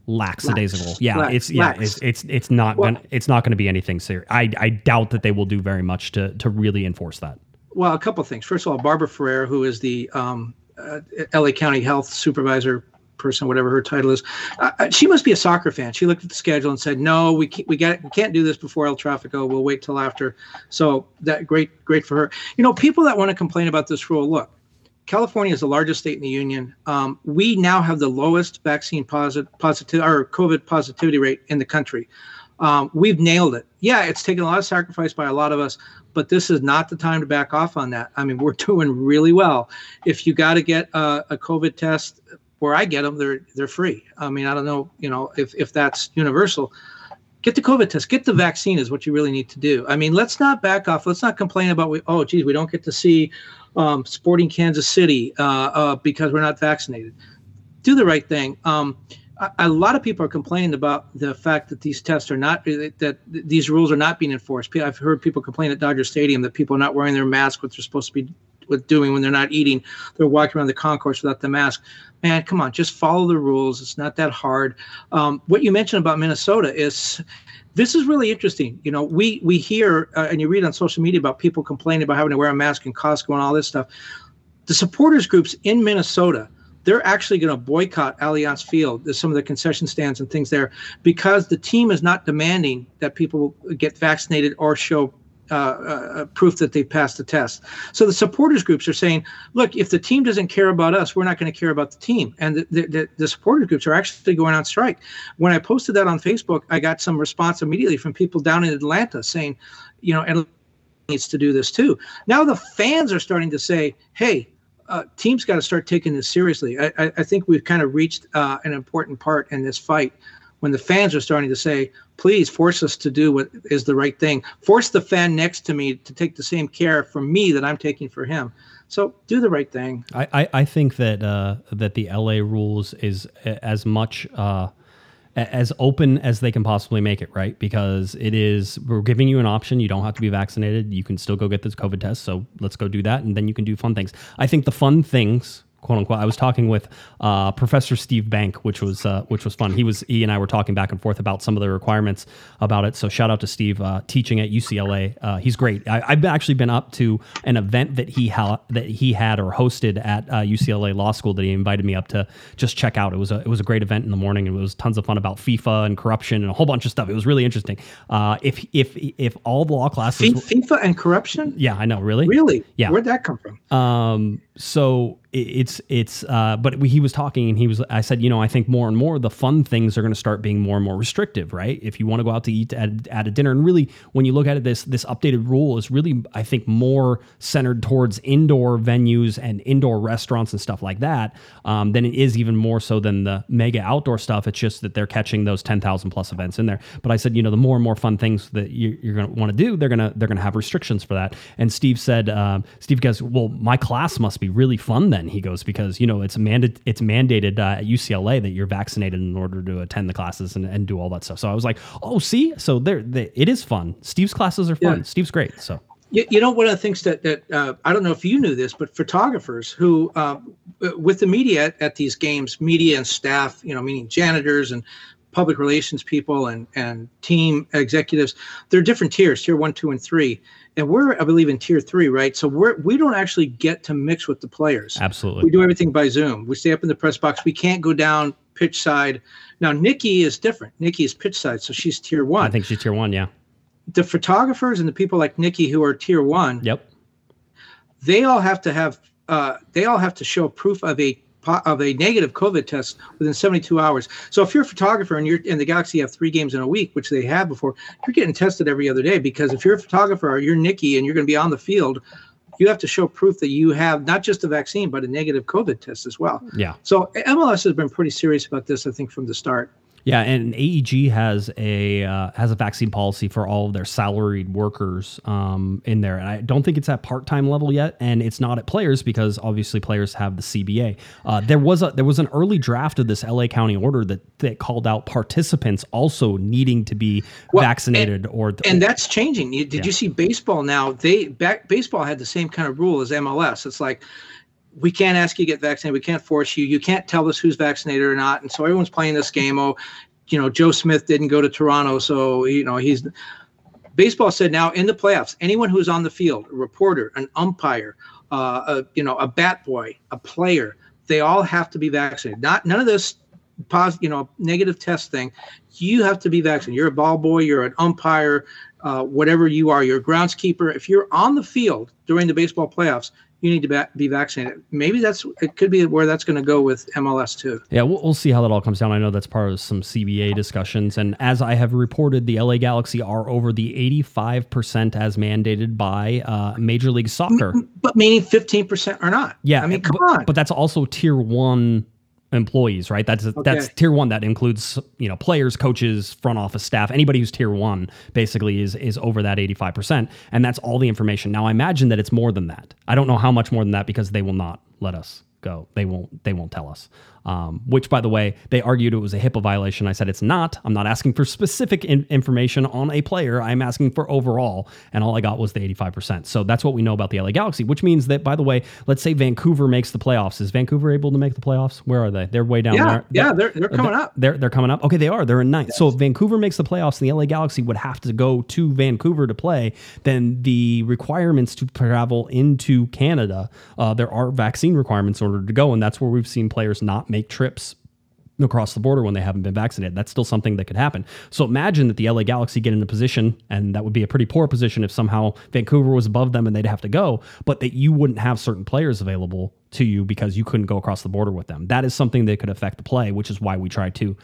lackadaisical. Lax. Yeah, Lax. it's yeah, Lax. it's it's it's not Well- gonna it's not going to be anything serious. I I doubt that they will do very much to to really enforce that. Well, a couple of things. First of all, Barbara Ferrer, who is the um, uh, LA County Health Supervisor person, whatever her title is, uh, uh, she must be a soccer fan. She looked at the schedule and said, "No, we can't, we got we can't do this before El Trafico. We'll wait till after." So that great great for her. You know, people that want to complain about this rule, look. California is the largest state in the union. Um, we now have the lowest vaccine positive, or COVID positivity rate in the country. Um, we've nailed it. Yeah, it's taken a lot of sacrifice by a lot of us, but this is not the time to back off on that. I mean, we're doing really well. If you got to get a, a COVID test, where I get them, they're they're free. I mean, I don't know, you know, if if that's universal. Get the COVID test. Get the vaccine is what you really need to do. I mean, let's not back off. Let's not complain about we. Oh, geez, we don't get to see um, Sporting Kansas City uh, uh, because we're not vaccinated. Do the right thing. Um, a, a lot of people are complaining about the fact that these tests are not that these rules are not being enforced. I've heard people complain at Dodger Stadium that people are not wearing their masks, what they're supposed to be with doing when they're not eating. They're walking around the concourse without the mask. Man, come on, just follow the rules. It's not that hard. Um, what you mentioned about Minnesota is this is really interesting. You know, we we hear uh, and you read on social media about people complaining about having to wear a mask in Costco and all this stuff. The supporters groups in Minnesota, they're actually going to boycott Allianz Field. Some of the concession stands and things there because the team is not demanding that people get vaccinated or show uh, uh, proof that they passed the test. So the supporters groups are saying, look, if the team doesn't care about us, we're not going to care about the team. And the, the, the, the supporters groups are actually going on strike. When I posted that on Facebook, I got some response immediately from people down in Atlanta saying, you know, Atlanta needs to do this too. Now the fans are starting to say, hey, uh, teams got to start taking this seriously. I, I, I think we've kind of reached uh, an important part in this fight when the fans are starting to say, please force us to do what is the right thing. Force the fan next to me to take the same care for me that I'm taking for him. So do the right thing. I, I, I think that uh, that the LA rules is as much uh, as open as they can possibly make it, right? Because it is we're giving you an option. You don't have to be vaccinated. You can still go get this COVID test. So let's go do that, and then you can do fun things. I think the fun things. "Quote unquote." I was talking with uh, Professor Steve Bank, which was uh, which was fun. He was he and I were talking back and forth about some of the requirements about it. So shout out to Steve uh, teaching at UCLA. Uh, he's great. I, I've actually been up to an event that he ha- that he had or hosted at uh, UCLA Law School that he invited me up to just check out. It was a it was a great event in the morning. It was tons of fun about FIFA and corruption and a whole bunch of stuff. It was really interesting. Uh, if if if all the law classes, FIFA and corruption? yeah, I know, really, Really? Yeah. Where'd that come from? um, so it's it's uh but he was talking and he was i said you know i think more and more the fun things are going to start being more and more restrictive right? If you want to go out to eat at, at a dinner and really when you look at it this this updated rule is really i think more centered towards indoor venues and indoor restaurants and stuff like that um, than it is even more so than the mega outdoor stuff. It's just that they're catching those 10000 plus events in there. But i said you know the more and more fun things that you, you're going to want to do they're going to they're to have restrictions for that. And steve said um, steve goes well my class must be really fun then he goes because you know it's mandated it's mandated uh, at ucla that you're vaccinated in order to attend the classes and, and do all that stuff. So i was like oh see? So there they, it is fun. Steve's classes are fun. Yeah. steve's great so. You, you know, one of the things that that uh, I don't know if you knew this, but photographers who, uh, with the media at, at these games, media and staff, you know, meaning janitors and public relations people and and team executives, there are different tiers: tier one, two, and three. And we're, I believe, in tier three, right? So we're we don't actually get to mix with the players. absolutely We do everything by Zoom. We stay up in the press box. We can't go down pitch side. Now Nikki is different. Nikki is pitch side, so she's tier one. i think she's tier one yeah the photographers and the people like Nikki who are tier one, yep they all have to have uh, they all have to show proof of a of a negative COVID test within 72 hours. So if you're a photographer and you're in the Galaxy have three games in a week, which they have before, you're getting tested every other day because if you're a photographer or you're Nikki and you're going to be on the field, you have to show proof that you have not just a vaccine but a negative COVID test as well. yeah So MLS has been pretty serious about this, I think, from the start. Yeah, and AEG has a uh, has a vaccine policy for all of their salaried workers um, in there, and I don't think it's at part time level yet, and it's not at players because obviously players have the CBA. Uh, there was a there was an early draft of this LA County order that that called out participants also needing to be Well, vaccinated or and that's changing. You, did you see baseball now? They back baseball had the same kind of rule as MLS. It's like we can't ask you to get vaccinated. We can't force you. You can't tell us who's vaccinated or not. And so everyone's playing this game. Oh, you know, Joe Smith didn't go to Toronto, so you know he's. Baseball said now in the playoffs, anyone who's on the field, a reporter, an umpire, uh, a, you know, a bat boy, a player, they all have to be vaccinated. Not none of this positive, you know, negative test thing. You have to be vaccinated. You're a ball boy. You're an umpire, uh, whatever you are. You're a groundskeeper. If you're on the field during the baseball playoffs, you need to ba- be vaccinated. Maybe that's it. Could be where that's going to go with MLS too. Yeah, we'll, we'll see how that all comes down. I know that's part of some CBA discussions. And as I have reported, the LA Galaxy are over the 85% as mandated by uh, Major League Soccer. But meaning 15% or not. Yeah, I mean, come but, on. But that's also tier one employees, right? That's that's tier one. That includes you know players, coaches, front office staff, anybody who's tier one basically is is over that eighty five percent, and that's all the information. Now I imagine that it's more than that. I don't know how much more than that because they will not let us go. They won't. They won't tell us. Um, which, by the way, they argued it was a HIPAA violation. I said it's not. I'm not asking for specific in- information on a player. I'm asking for overall, and all I got was the 85%. So that's what we know about the LA Galaxy. Which means that, by the way, let's say Vancouver makes the playoffs. Is Vancouver able to make the playoffs? Where are they? They're way down yeah, there. yeah, they're they're coming they're, up. They're they're coming up. Okay, they are. They're in ninth. So if Vancouver makes the playoffs, and the LA Galaxy would have to go to Vancouver to play. Then the requirements to travel into Canada, uh, there are vaccine requirements in order to go, and that's where we've seen players not make trips across the border when they haven't been vaccinated. That's still something that could happen. So imagine that the LA Galaxy get in a position, and that would be a pretty poor position if somehow Vancouver was above them and they'd have to go, but that you wouldn't have certain players available to you because you couldn't go across the border with them. That is something that could affect the play, which is why we try to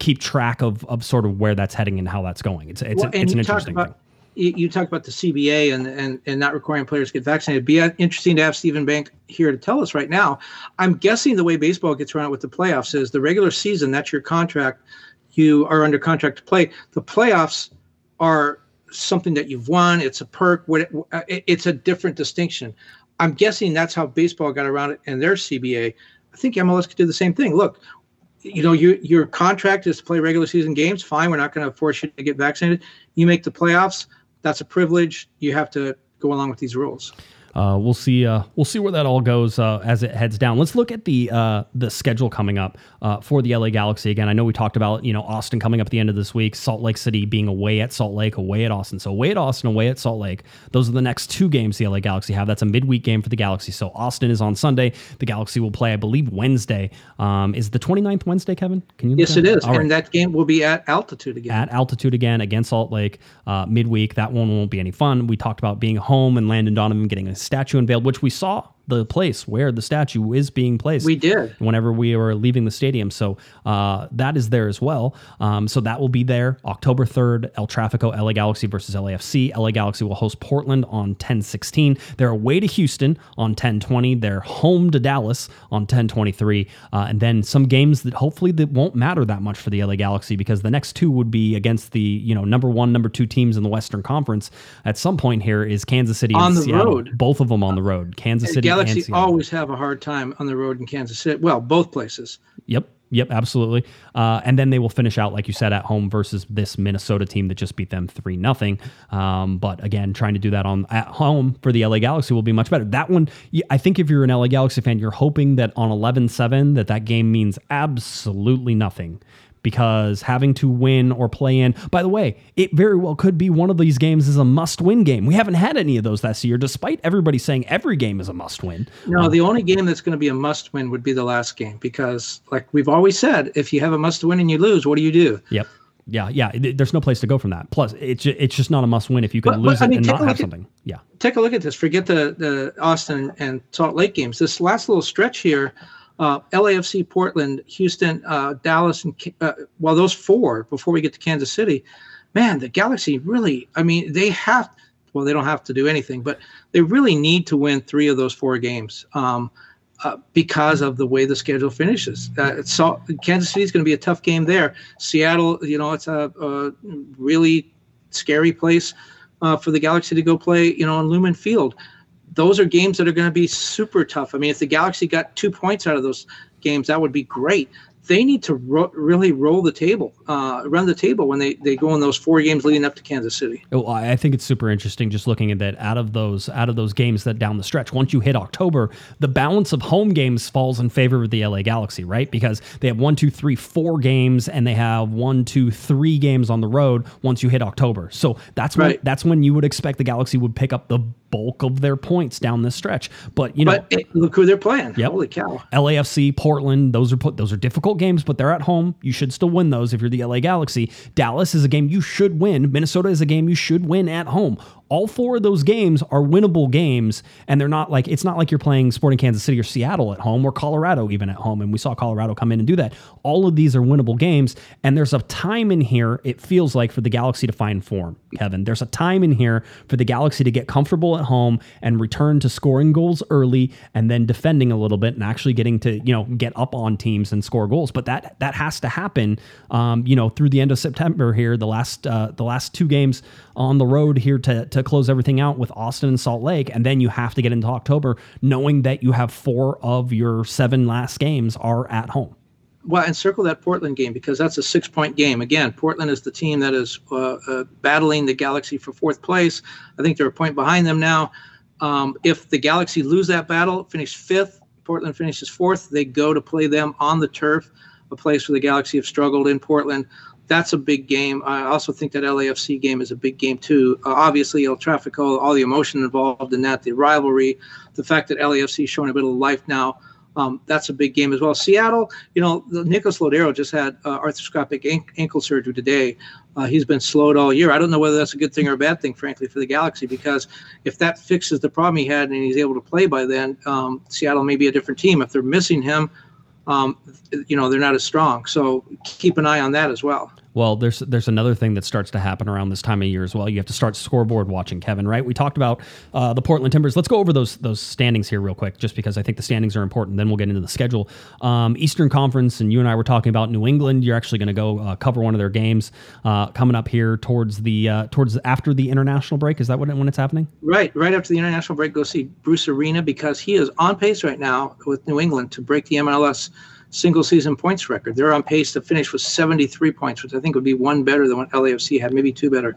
keep track of of sort of where that's heading and how that's going. It's it's, Well, it's an interesting about, thing. You, talked about the CBA and, and and not requiring players to get vaccinated. It'd Be interesting to have Stephen Bank here to tell us right now. I'm guessing the way baseball gets around with the playoffs is the regular season. That's your contract. You are under contract to play. The playoffs are something that you've won. It's a perk. Uh, it- it's a different distinction. I'm guessing that's how baseball got around it in their CBA. I think MLS could do the same thing. Look, you know, your your contract is to play regular season games. Fine, we're not going to force you to get vaccinated. You make the playoffs. That's a privilege. You have to go along with these rules. Uh, we'll see. Uh, we'll see where that all goes uh, as it heads down. Let's look at the uh, the schedule coming up uh, for the LA Galaxy. Again, I know we talked about you know Austin coming up at the end of this week, Salt Lake City being away at Salt Lake, away at Austin. So away at Austin, away at Salt Lake. Those are the next two games the LA Galaxy have. That's a midweek game for the Galaxy. So Austin is on Sunday. The Galaxy will play, I believe, Wednesday. Um, is the 29th Wednesday, Kevin? Can you? Yes, it is, All right and that game will be at altitude again. at altitude again against Salt Lake uh, midweek. That one won't be any fun. We talked about being home and Landon Donovan getting a statue unveiled, which we saw the place where the statue is being placed. We did. whenever we were leaving the stadium. So uh, that is there as well. Um, so that will be there October 3rd. El Trafico, LA Galaxy versus LAFC. LA Galaxy will host Portland on 1016. They're away to Houston on 1020. They're home to Dallas on 1023. Uh, and then some games that hopefully that won't matter that much for the LA Galaxy because the next two would be against the you know number one, number two teams in the Western Conference. At some point here is Kansas City On and the Seattle. road. Both of them on the road. Kansas City Galaxy Seattle. always have a hard time on the road in Kansas City. Well, both places. Yep. Yep, absolutely. Uh, and then they will finish out, like you said, at home versus this Minnesota team that just beat them three nothing. Um, but again, trying to do that on at home for the LA Galaxy will be much better. That one, I think, if you're an LA Galaxy fan, you're hoping that on 11-7 that that game means absolutely nothing. Because having to win or play in, by the way, it very well could be one of these games is a must-win game. We haven't had any of those this year, despite everybody saying every game is a must-win. No, the only game that's going to be a must win would be the last game because, like we've always said, if you have a must win and you lose, what do you do? Yep. Yeah, yeah. There's no place to go from that. Plus, it's it's just not a must win if you can But- lose but, it mean, and take not a have look at- something. Yeah. Take a look at this. Forget the the Austin and Salt Lake games. This last little stretch here, uh, LAFC, Portland, Houston, uh, Dallas, and uh, well, those four before we get to Kansas City, man, the Galaxy really. I mean, they have. Well, they don't have to do anything, but they really need to win three of those four games. Um, uh, because of the way the schedule finishes. Uh, so, Kansas City is going to be a tough game there. Seattle, you know, it's a, a really scary place uh, for the Galaxy to go play, you know, on Lumen Field. Those are games that are going to be super tough. I mean, if the Galaxy got two points out of those games, that would be great. They need to ro- really roll the table, uh, run the table when they, they go in those four games leading up to Kansas City. Well, I I think it's super interesting just looking at that out of those out of those games that down the stretch. Once you hit October, the balance of home games falls in favor of the LA Galaxy, right? Because they have one, two, three, four games, and they have one, two, three games on the road once you hit October. So that's when Right. that's when you would expect the Galaxy would pick up the bulk of their points down this stretch. But you know, But it, look who they're playing. Yep. Holy cow. LAFC, Portland, those are put those are difficult games, but they're at home. You should still win those if you're the LA Galaxy. Dallas is a game you should win. Minnesota is a game you should win at home. All four of those games are winnable games, and they're not like it's not like you're playing Sporting Kansas City or Seattle at home or Colorado even at home. And we saw Colorado come in and do that. All of these are winnable games, and there's a time in here. It feels like for the Galaxy to find form, Kevin. There's a time in here for the Galaxy to get comfortable at home and return to scoring goals early, and then defending a little bit and actually getting to you know get up on teams and score goals. But that that has to happen, um, you know, through the end of September here. The last uh, the last two games on the road here to to close everything out with Austin and Salt Lake, and then you have to get into October knowing that you have four of your seven last games are at home. Well, and circle that Portland game because that's a six point game. Again, Portland is the team that is uh, uh, battling the Galaxy for fourth place. I think they're a point behind them now. Um, if the Galaxy lose that battle, finish fifth, Portland finishes fourth, they go to play them on the turf, a place where the Galaxy have struggled in Portland. That's a big game. I also think that LAFC game is a big game too. Uh, obviously, El Trafico, all the emotion involved in that, the rivalry, the fact that LAFC is showing a bit of life now. Um, that's a big game as well. Seattle, you know, Nicholas Lodeiro just had uh, arthroscopic an- ankle surgery today. Uh, he's been slowed all year. I don't know whether that's a good thing or a bad thing, frankly, for the Galaxy, because if that fixes the problem he had and he's able to play by then, um, Seattle may be a different team. If they're missing him, um, you know, they're not as strong. So keep an eye on that as well. Well, there's there's another thing that starts to happen around this time of year as well. You have to start scoreboard watching, Kevin. Right? We talked about uh, the Portland Timbers. Let's go over those those standings here real quick, just because I think the standings are important. Then we'll get into the schedule. Um, Eastern Conference, and you and I were talking about New England. You're actually going to go uh, cover one of their games uh, coming up here towards the uh, towards after the international break. Is that when, when it's happening? Right, right after the international break, go see Bruce Arena because he is on pace right now with New England to break the MLS single season points record. They're on pace to finish with 73 points, which I think would be one better than what LAFC had, maybe two better.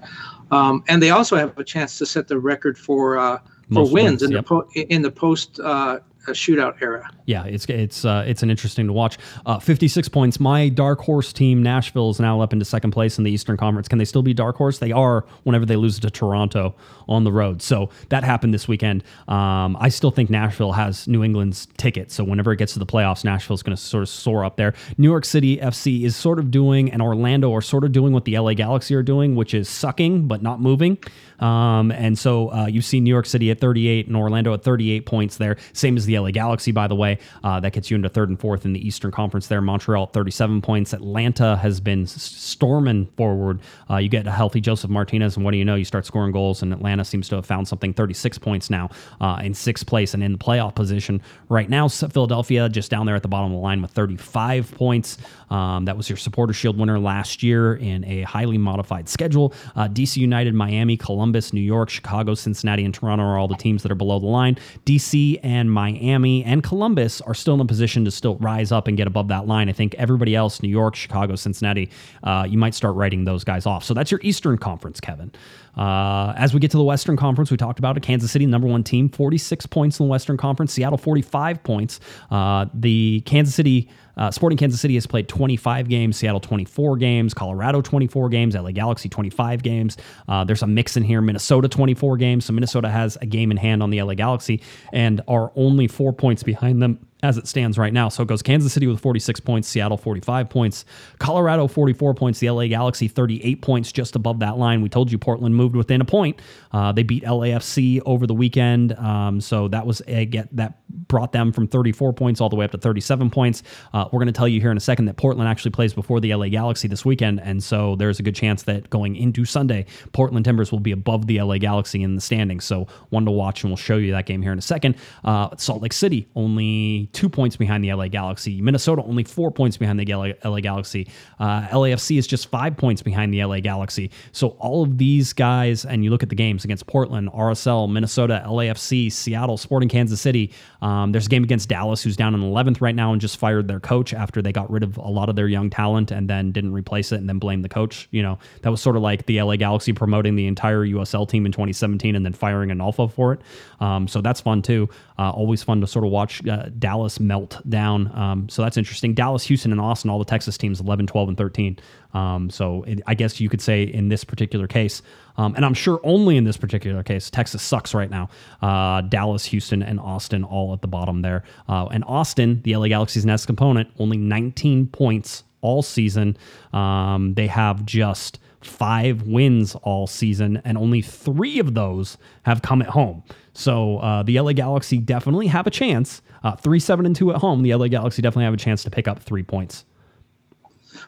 Um, and they also have a chance to set the record for uh, for Most wins, wins, in yep. the po- in the post uh, a shootout era. Yeah, it's it's uh, it's an interesting to watch. Uh, Fifty six points. My dark horse team, Nashville, is now up into second place in the Eastern Conference. Can they still be dark horse? They are. Whenever they lose to Toronto on the road, so that happened this weekend. Um, I still think Nashville has New England's ticket. So whenever it gets to the playoffs, Nashville's going to sort of soar up there. New York City FC is sort of doing, and Orlando are sort of doing what the LA Galaxy are doing, which is sucking but not moving. Um, and so uh, you see New York City at 38 and Orlando at 38 points there. Same as the LA Galaxy, by the way. Uh, that gets you into third and fourth in the Eastern Conference there. Montreal at 37 points. Atlanta has been storming forward. Uh, you get a healthy Josef Martinez, and what do you know? You start scoring goals, and Atlanta seems to have found something 36 points now uh, in sixth place and in the playoff position right now. Philadelphia just down there at the bottom of the line with 35 points. Um, that was your Supporter Shield winner last year in a highly modified schedule. Uh, DC United, Miami, Columbus, New York, Chicago, Cincinnati, and Toronto are all the teams that are below the line. DC and Miami and Columbus are still in a position to still rise up and get above that line. I think everybody else, New York, Chicago, Cincinnati, uh, you might start writing those guys off. So that's your Eastern Conference, Kevin. Uh, as we get to the Western Conference, we talked about it. Kansas City, number one team, 46 points in the Western Conference. Seattle, 45 points. Uh, the Kansas City. Uh, Sporting Kansas City has played 25 games, Seattle 24 games, Colorado 24 games, LA Galaxy 25 games. Uh, there's a mix in here, Minnesota 24 games. So Minnesota has a game in hand on the LA Galaxy and are only four points behind them as it stands right now. So it goes Kansas City with 46 points, Seattle 45 points, Colorado 44 points, the LA Galaxy 38 points just above that line. We told you Portland moved within a point. Uh, they beat LAFC over the weekend, um, so that was a get that brought them from 34 points all the way up to 37 points. Uh, we're going to tell you here in a second that Portland actually plays before the LA Galaxy this weekend, and so there's a good chance that going into Sunday, Portland Timbers will be above the LA Galaxy in the standings. So one to watch, and we'll show you that game here in a second. Uh, Salt Lake City only two points behind the LA Galaxy. Minnesota only four points behind the LA, LA Galaxy. Uh, LAFC is just five points behind the LA Galaxy. So all of these guys, and you look at the games against Portland, RSL, Minnesota, LAFC, Seattle, Sporting Kansas City. Um, there's a game against Dallas, who's down in 11th right now and just fired their coach after they got rid of a lot of their young talent and then didn't replace it and then blamed the coach. You know, that was sort of like the LA Galaxy promoting the entire USL team in 2017 and then firing Onalfo for it. Um, so that's fun too. Uh, always fun to sort of watch uh, Dallas melt down. Um, so that's interesting. Dallas, Houston, and Austin, all the Texas teams, 11, 12, and 13. Um, so it, I guess you could say in this particular case, um, and I'm sure only in this particular case, Texas sucks right now. Uh, Dallas, Houston, and Austin all at the bottom there. Uh, and Austin, the LA Galaxy's next component, only 19 points all season. Um, they have just five wins all season, and only three of those have come at home. So uh, the LA Galaxy definitely have a chance. Uh, three, seven, and two at home. The LA Galaxy definitely have a chance to pick up three points.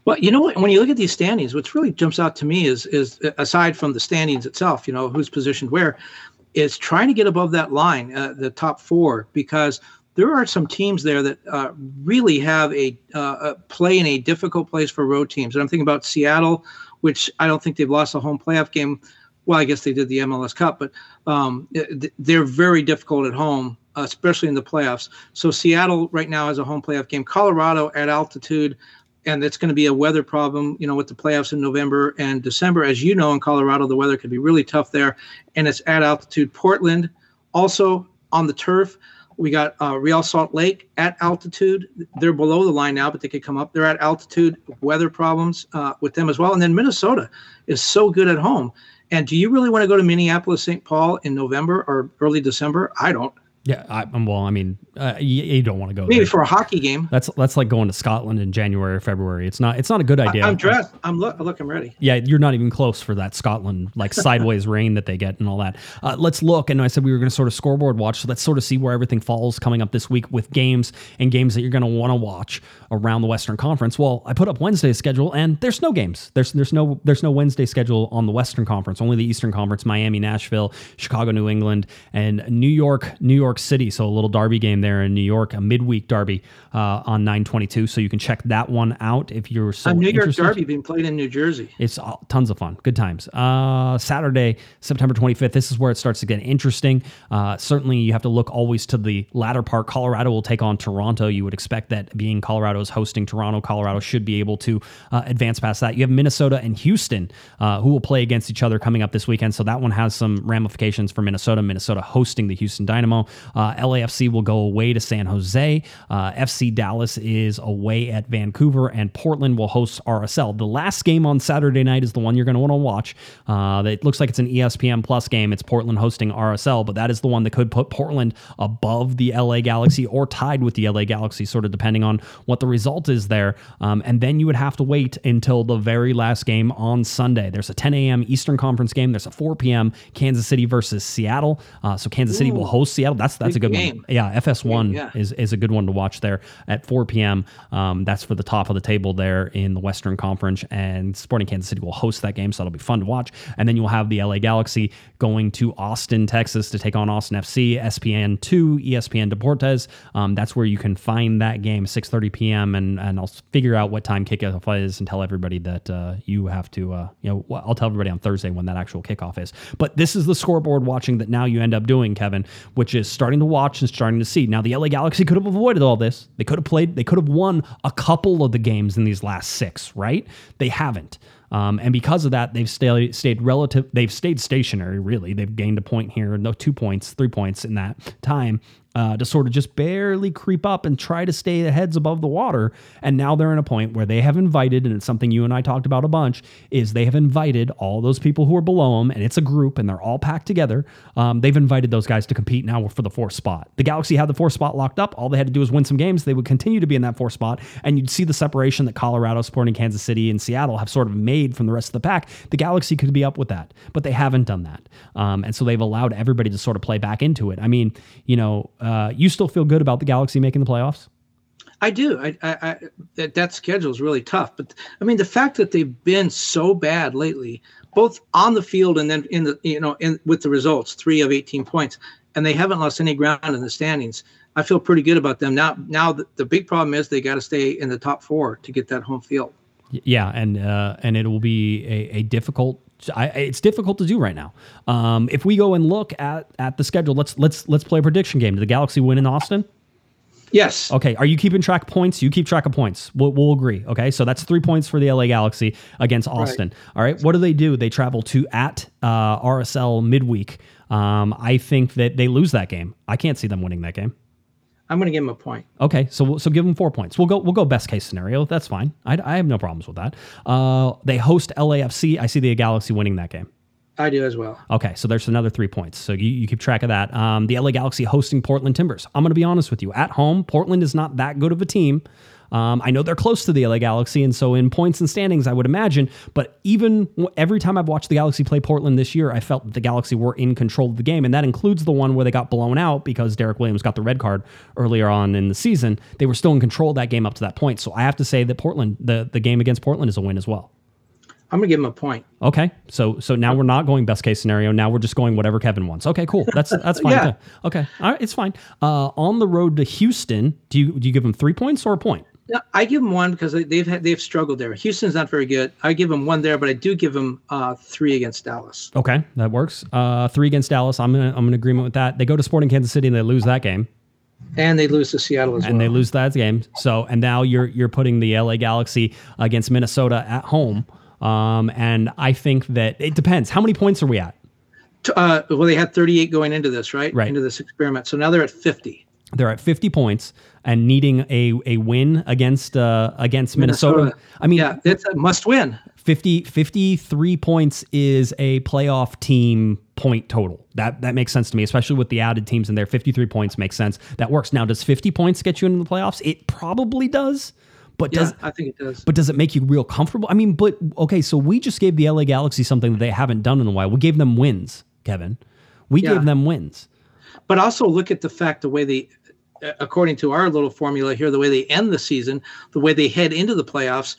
Well, you know what? When you look at these standings, what really jumps out to me is is aside from the standings itself, you know, who's positioned where, is trying to get above that line, uh, the top four, because there are some teams there that uh, really have a, uh, a play in a difficult place for road teams. And I'm thinking about Seattle, which I don't think they've lost a home playoff game. Well, I guess they did the MLS Cup, but um, they're very difficult at home, especially in the playoffs. So Seattle right now has a home playoff game. Colorado at altitude, and it's going to be a weather problem, you know, with the playoffs in November and December. As you know, in Colorado, the weather can be really tough there, and it's at altitude. Portland, also on the turf. We got uh, Real Salt Lake at altitude. They're below the line now, but they could come up. They're at altitude. Weather problems uh, with them as well. And then Minnesota is so good at home. And do you really want to go to Minneapolis, St. Paul in November or early December? I don't. Yeah, I, um, well, I mean, uh, you, you don't want to go Maybe there. for a hockey game. That's that's like going to Scotland in January or February. It's not it's not a good idea. I'm dressed. I'm look. Look, I'm ready. Yeah, you're not even close for that Scotland like sideways rain that they get and all that. Uh, let's look. And I said we were going to sort of scoreboard watch. So let's sort of see where everything falls coming up this week with games and games that you're going to want to watch around the Western Conference. Well, I put up Wednesday's schedule and there's no games. There's there's no there's no Wednesday schedule on the Western Conference. Only the Eastern Conference: Miami, Nashville, Chicago, New England, and New York, New York City. So a little derby game there in New York, a midweek derby uh, on 922. So you can check that one out if you're so a New York interested. Derby being played in New Jersey. It's all, tons of fun, good times. Uh, Saturday, September 25th. This is where it starts to get interesting. Uh, certainly, you have to look always to the latter part. Colorado will take on Toronto. You would expect that being Colorado is hosting Toronto, Colorado should be able to uh, advance past that. You have Minnesota and Houston uh, who will play against each other coming up this weekend. So that one has some ramifications for Minnesota. Minnesota hosting the Houston Dynamo. Uh, LAFC will go away to San Jose. Uh, FC Dallas is away at Vancouver, and Portland will host RSL. The last game on Saturday night is the one you're going to want to watch. Uh, it looks like it's an ESPN Plus game. It's Portland hosting RSL, but that is the one that could put Portland above the LA Galaxy or tied with the LA Galaxy, sort of depending on what the result is there. Um, and then you would have to wait until the very last game on Sunday. There's a 10 a.m. Eastern Conference game. There's a 4 p.m. Kansas City versus Seattle. Uh, so Kansas City will host Seattle. That's that's a Big good game. one. Yeah, FS1 Yeah. is is a good one to watch there at 4 p.m. Um, that's for the top of the table there in the Western Conference, and Sporting Kansas City will host that game, so that'll be fun to watch. And then you'll have the LA Galaxy going to Austin, Texas, to take on Austin FC, ESPN two, ESPN Deportes. Um, that's where you can find that game, 6:30 p.m. and and I'll figure out what time kickoff is and tell everybody that uh, you have to, uh, you know, I'll tell everybody on Thursday when that actual kickoff is. But this is the scoreboard watching that now you end up doing, Kevin, which is starting to watch and starting to see. Now the LA Galaxy could have avoided all this. They could have played. They could have won a couple of the games in these last six, right? They haven't. Um, and because of that, they've stayed stayed relative. They've stayed stationary. Really, they've gained a point here, no two points, three points in that time uh, to sort of just barely creep up and try to stay the heads above the water. And now they're in a point where they have invited, and it's something you and I talked about a bunch, is they have invited all those people who are below them, and it's a group, and they're all packed together. Um, they've invited those guys to compete now for the fourth spot. The Galaxy had the fourth spot locked up. All they had to do was win some games. They would continue to be in that fourth spot, and you'd see the separation that Colorado, Sporting Kansas City, and Seattle have sort of made from the rest of the pack. The Galaxy could be up with that, but they haven't done that. Um, and so they've allowed everybody to sort of play back into it. I mean, you know, uh, you still feel good about the Galaxy making the playoffs? I do. I, I, I that, that schedule is really tough. But I mean, the fact that they've been so bad lately, both on the field and then in the you know in with the results, three of eighteen points, and they haven't lost any ground in the standings. I feel pretty good about them now. Now the, the big problem is they got to stay in the top four to get that home field. Yeah, and uh, and it will be a, a difficult. I, it's difficult to do right now. Um, if we go and look at at the schedule, let's let's let's play a prediction game. Did the Galaxy win in Austin? Yes. Okay. Are you keeping track of points? You keep track of points. We'll, we'll agree. Okay. So that's three points for the LA Galaxy against Austin. All right. What do they do? They travel to at uh, RSL midweek. Um, I think that they lose that game. I can't see them winning that game. I'm going to give him a point. Okay, so we'll- so give him four points. We'll go we'll go best case scenario. That's fine. I, I have no problems with that. Uh, they host LAFC. I see the Galaxy winning that game. I do as well. Okay, so there's another three points. So you, you keep track of that. Um, the LA Galaxy hosting Portland Timbers. I'm going to be honest with you. At home, Portland is not that good of a team. Um, I know they're close to the LA Galaxy, and so in points and standings, I would imagine. But even every time I've watched the Galaxy play Portland this year, I felt that the Galaxy were in control of the game, and that includes the one where they got blown out because Derrick Williams got the red card earlier on in the season. They were still in control of that game up to that point. So I have to say that Portland, the the game against Portland, is a win as well. I'm going to give them a point. Okay, so so now we're not going best case scenario. Now we're just going whatever Kevin wants. Okay, cool. That's that's fine. Yeah. Okay. all right, it's fine. Uh, on the road to Houston, do you do you give them three points or a point? No, I give them one because they- they've had, they've struggled there. Houston's not very good. I give them one there, but I do give them uh, three against Dallas. Okay, that works. Uh, three against Dallas. I'm in, I'm in agreement with that. They go to Sporting Kansas City and they lose that game, And they lose to Seattle as and well. And they lose that game. So and now you're you're putting the LA Galaxy against Minnesota at home. Um, and I think that it depends. How many points are we at? Uh, well, they had 38 going into this, right? Right. Into this experiment. So now they're at 50. They're at 50 points and needing a, a win against uh, against Minnesota. I mean, yeah, it's a must win. 50 53 points is a playoff team point total. That that makes sense to me, especially with the added teams in there. 53 points makes sense. That works. Now, does 50 points get you into the playoffs? It probably does. But Yeah, does I think it does. but does it make you real comfortable? I mean, but okay, so we just gave the LA Galaxy something that they haven't done in a while. We gave them wins, Kevin. We Yeah. gave them wins. But also look at the fact the way they, Uh, according to our little formula here, the way they end the season, the way they head into the playoffs,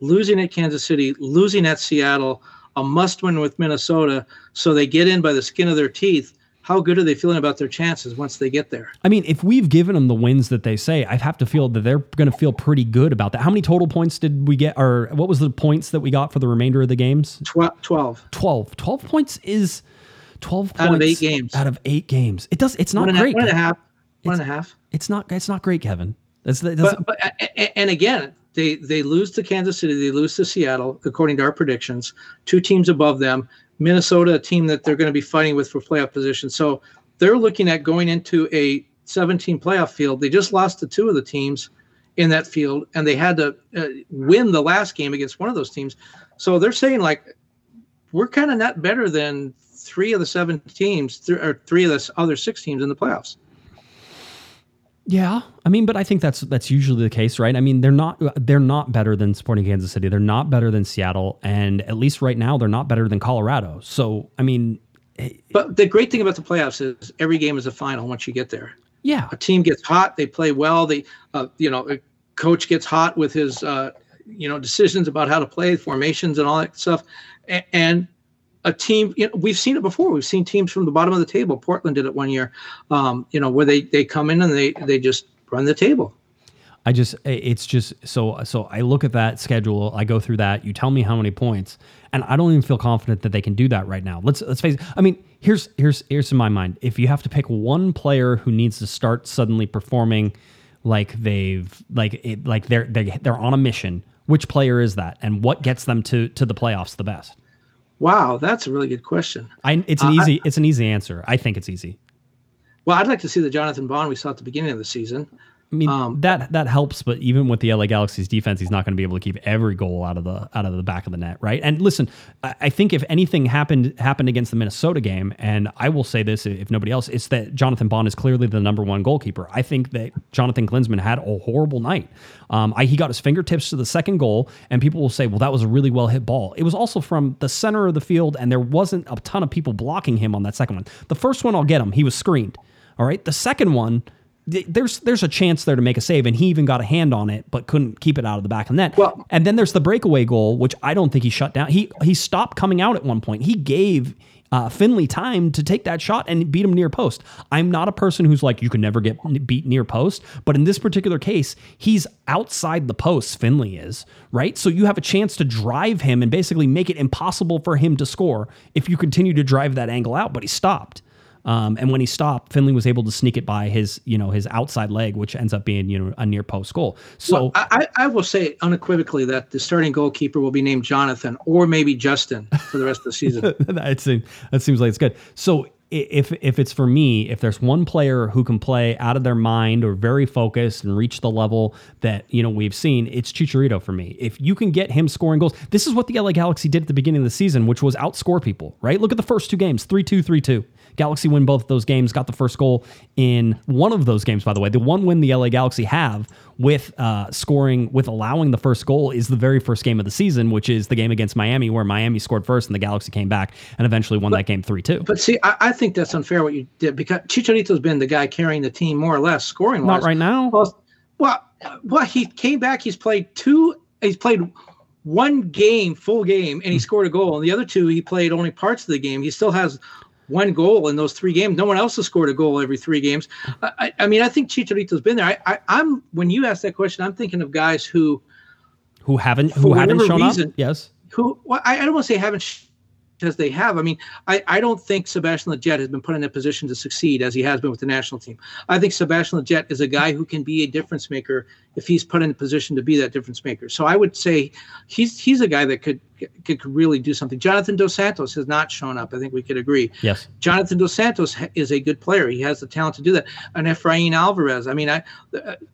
losing at Kansas City, losing at Seattle, a must win with Minnesota. So they get in by the skin of their teeth. How good are they feeling about their chances once they get there? I mean, if we've given them the wins that they say, I have to feel that they're going to feel pretty good about that. How many total points did we get, or what was the points that we got for the remainder of the games? Tw- 12. 12. 12 points is 12 Out of points eight games. Out of eight games. It does. It's not One great. one and a half. One and a half. It's not. It's not great, Kevin. That's that But, but and again, they they lose to Kansas City, they lose to Seattle, according to our predictions. Two teams above them, Minnesota, a team that they're going to be fighting with for playoff position. So they're looking at going into a 17 playoff field. They just lost to two of the teams in that field, and they had to uh, win the last game against one of those teams. So they're saying like we're kind of not better than three of the seven teams, th- or three of the other six teams in the playoffs. Yeah, I mean, but I think that's that's usually the case, right? I mean, they're not they're not better than Sporting Kansas City. They're not better than Seattle, and at least right now, they're not better than Colorado. So, I mean, But the great thing about the playoffs is every game is a final once you get there. yeah, a team gets hot, they play well. They, uh, you know, a coach gets hot with his, uh, you know, decisions about how to play, formations, and all that stuff. And a team, you know, we've seen it before. We've seen teams from the bottom of the table. Portland did it one year, um, you know, where they they come in and they they just run the table. I just it's just so so I look at that schedule, I go through that, you tell me how many points, and I don't even feel confident that they can do that right now. Let's let's face it. I mean, here's here's here's in my mind. If you have to pick one player who needs to start suddenly performing like they've like it, like they're they, they're on a mission, which player is that and what gets them to to the playoffs the best? Wow, that's a really good question. I it's an Uh, easy it's an easy answer. I think it's easy. Well, I'd like to see the Jonathan Bond we saw at the beginning of the season. I mean Um, that that helps, but even with the LA Galaxy's defense, he's not going to be able to keep every goal out of the out of the back of the net, right? And listen, I, I think if anything happened happened against the Minnesota game, and I will say this if nobody else, it's that Jonathan Bond is clearly the number one goalkeeper. I think that Jonathan Klinsmann had a horrible night. Um, I, he got his fingertips to the second goal, and people will say, "Well, that was a really well hit ball." It was also from the center of the field, and there wasn't a ton of people blocking him on that second one. The first one, I'll get him; he was screened. All right, the second one there's there's a chance there to make a save, and he even got a hand on it, but couldn't keep it out of the back of the net. Well- and then there's the breakaway goal, which I don't think he shut down. He he stopped coming out at one point. He gave. Uh, Finlay time to take that shot and beat him near post. I'm not a person who's like you can never get beat near post, but in this particular case, he's outside the post. Finlay is right, so you have a chance to drive him and basically make it impossible for him to score if you continue to drive that angle out. But he stopped. Um, and when he stopped, Finlay was able to sneak it by his, you know, his outside leg, which ends up being, you know, a near post goal. So Well, I, I will say unequivocally that the starting goalkeeper will be named Jonathan or maybe Justin for the rest of the season. that seems that seems like it's good. So if if it's for me, if there's one player who can play out of their mind or very focused and reach the level that you know we've seen, it's Chicharito for me. If you can get him scoring goals, this is what the LA Galaxy did at the beginning of the season, which was outscore people. Right? Look at the first two games, 3-2, 3-2. Galaxy win both of those games, got the first goal in one of those games, by the way. The one win the LA Galaxy have with uh, scoring, with allowing the first goal is the very first game of the season, which is the game against Miami, where Miami scored first and the Galaxy came back and eventually won that game 3 2. But see, I, I think that's unfair what you did because Chicharito's been the guy carrying the team more or less, scoring Not right now. Well, well, well, he came back. He's played two. He's played one game, full game, Hmm. and he scored a goal. And the other two, he played only parts of the game. He still has one goal in those three games. No one else has scored a goal every three games. I, I, mean, I think Chicharito's been there. I, I, I'm when you ask that question, I'm thinking of guys who Who haven't who haven't shown reason- up? Yes. who well, I, I don't want to say haven't sh- as they have. I mean, I, I don't think Sebastian Lletget has been put in a position to succeed as he has been with the national team. I think Sebastian Lletget is a guy who can be a difference maker if he's put in a position to be that difference maker. So I would say he's he's a guy that could could really do something. Jonathan Dos Santos has not shown up. I think we could agree. Yes. Jonathan Dos Santos is a good player. He has the talent to do that. And Efrain Alvarez. I mean, I,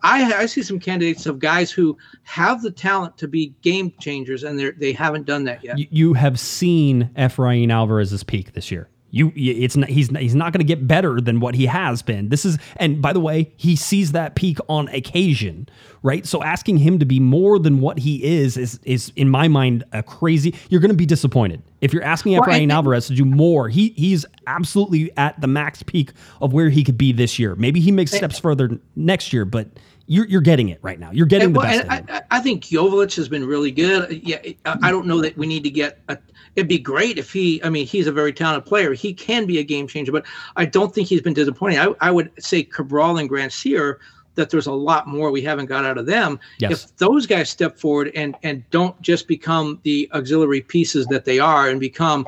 I I see some candidates of guys who have the talent to be game changers, and they they haven't done that yet. You, you have seen Efrain Alvarez's peak this year. You, it's not, he's he's not going to get better than what he has been. This is, and by the way, he sees that peak on occasion, right? So asking him to be more than what he is is is in my mind a crazy. You're going to be disappointed if you're asking Well, Efrain Alvarez to do more. He he's absolutely at the max peak of where he could be this year. Maybe he makes steps further next year, but you're you're getting it right now. You're getting And, the well, best. I, I think Jovic has been really good. Yeah, I I don't know that we need to get. A, it'd be great if he. I mean, he's a very talented player. He can be a game changer, but I don't think he's been disappointing. I, I would say Cabral and Grandsir that there's a lot more we haven't got out of them. Yes. If those guys step forward and and don't just become the auxiliary pieces that they are and become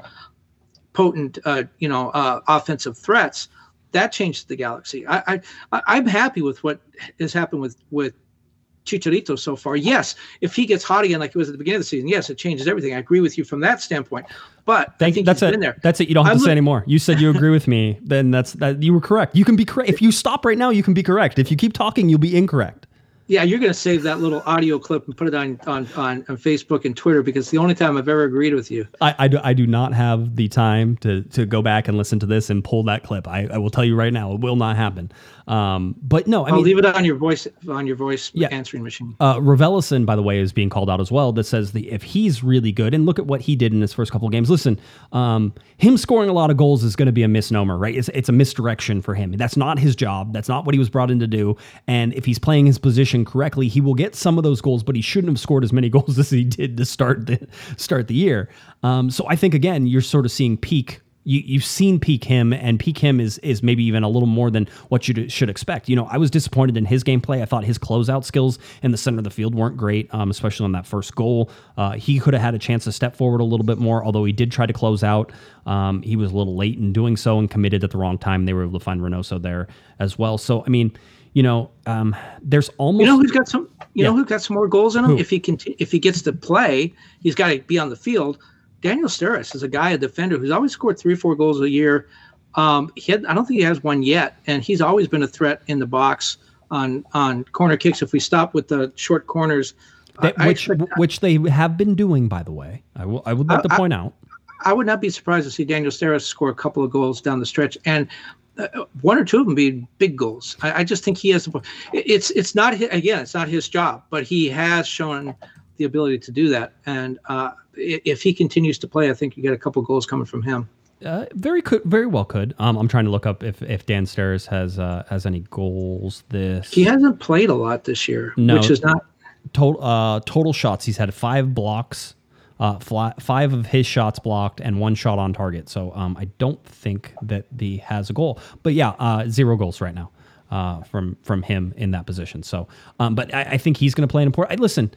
potent, uh, you know, uh, offensive threats, that changes the galaxy. I, I I'm happy with what has happened with with Chicharito so far. Yes, if he gets hot again like he was at the beginning of the season, yes, it changes everything. I agree with you from that standpoint. But Thank you. That's it. there. That's it. You don't have I'm to say anymore. You said you agree with me. Then that's that. You were correct. You can be correct. If you stop right now, you can be correct. If you keep talking, you'll be incorrect. Yeah, you're going to save that little audio clip and put it on, on on on Facebook and Twitter because it's the only time I've ever agreed with you. I, I, do, I do not have the time to, to go back and listen to this and pull that clip. I, I will tell you right now, it will not happen. Um, but no, I I'll mean, leave it on your voice on your voice Yeah. answering machine. Uh, Raveloson, by the way, is being called out as well. That says the if he's really good, and look at what he did in his first couple of games. Listen, um, him scoring a lot of goals is going to be a misnomer, right? It's, it's a misdirection for him. That's not his job. That's not what he was brought in to do. And if he's playing his position correctly, he will get some of those goals. But he shouldn't have scored as many goals as he did to start the start the year. Um, so I think again, you're sort of seeing peak you, you've seen peak him, and peak him is is maybe even a little more than what you should expect. You know, I was disappointed in his gameplay. I thought his closeout skills in the center of the field weren't great, um, especially on that first goal. Uh, he could have had a chance to step forward a little bit more, although he did try to close out. Um, he was a little late in doing so and committed at the wrong time. They were able to find Reynoso there as well. So, I mean, you know, um, there's almost You know who's got some? You know who's got some more goals in him? Who? If he can, if he gets to play, he's got to be on the field. Daniel Steres is a guy, a defender who's always scored three, four goals a year. Um, he had, I don't think he has one yet, and he's always been a threat in the box on on corner kicks. If we stop with the short corners, that, I which which they have been doing, by the way. I will I would like to I- point out. I would not be surprised to see Daniel Steres score a couple of goals down the stretch, and uh, one or two of them be big goals. I, I just think he has. the- It's it's not hi- again, it's not his job, but he has shown the ability to do that. And uh, if he continues to play, I think you get a couple goals coming from him. Uh, very could, very well could. Um, I'm trying to look up if, if Dan Steres has uh, has any goals this He hasn't played a lot this year, No. which is not. total uh, total shots. He's had five blocks, uh, fly, five of his shots blocked, and one shot on target. So um, I don't think that the has a goal. But yeah, uh, zero goals right now uh, from from him in that position. So, um, but I, I think he's going to play an important. I, listen.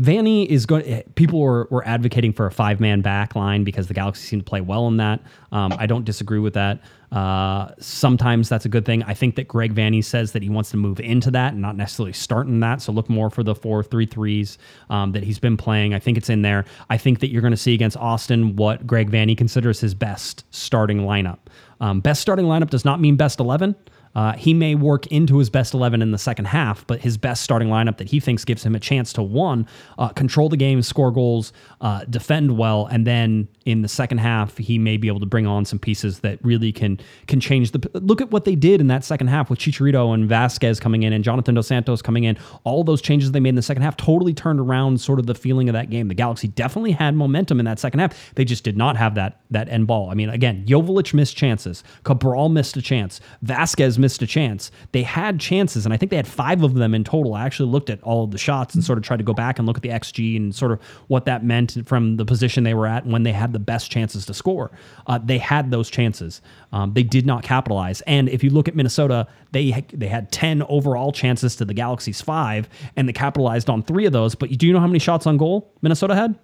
Vanney is going. People were, were advocating for a five man back line because the Galaxy seem to play well in that. Um, I don't disagree with that. Uh, sometimes that's a good thing. I think that Greg Vanney says that he wants to move into that and not necessarily start in that. So look more for the four three threes um, that he's been playing. I think it's in there. I think that you're going to see against Austin what Greg Vanney considers his best starting lineup. Um, best starting lineup does not mean best eleven. Uh, he may work into his best 11 in the second half, but his best starting lineup that he thinks gives him a chance to one, uh, control the game, score goals, uh, defend well, and then in the second half he may be able to bring on some pieces that really can can change the. Look at what they did in that second half with Chicharito and Vazquez coming in and Jonathan Dos Santos coming in. All those changes they made in the second half totally turned around sort of the feeling of that game. The Galaxy definitely had momentum in that second half. They just did not have that that end ball. I mean, again, Jovic missed chances, Cabral missed a chance, Vazquez missed a chance. They had chances, and I think they had five of them in total. I actually looked at all of the shots and sort of tried to go back and look at the XG and sort of what that meant from the position they were at when they had the best chances to score. Uh, they had those chances. Um, they did not capitalize. And if you look at Minnesota, they they had ten overall chances to the Galaxy's five, and they capitalized on three of those. But do you know how many shots on goal Minnesota had?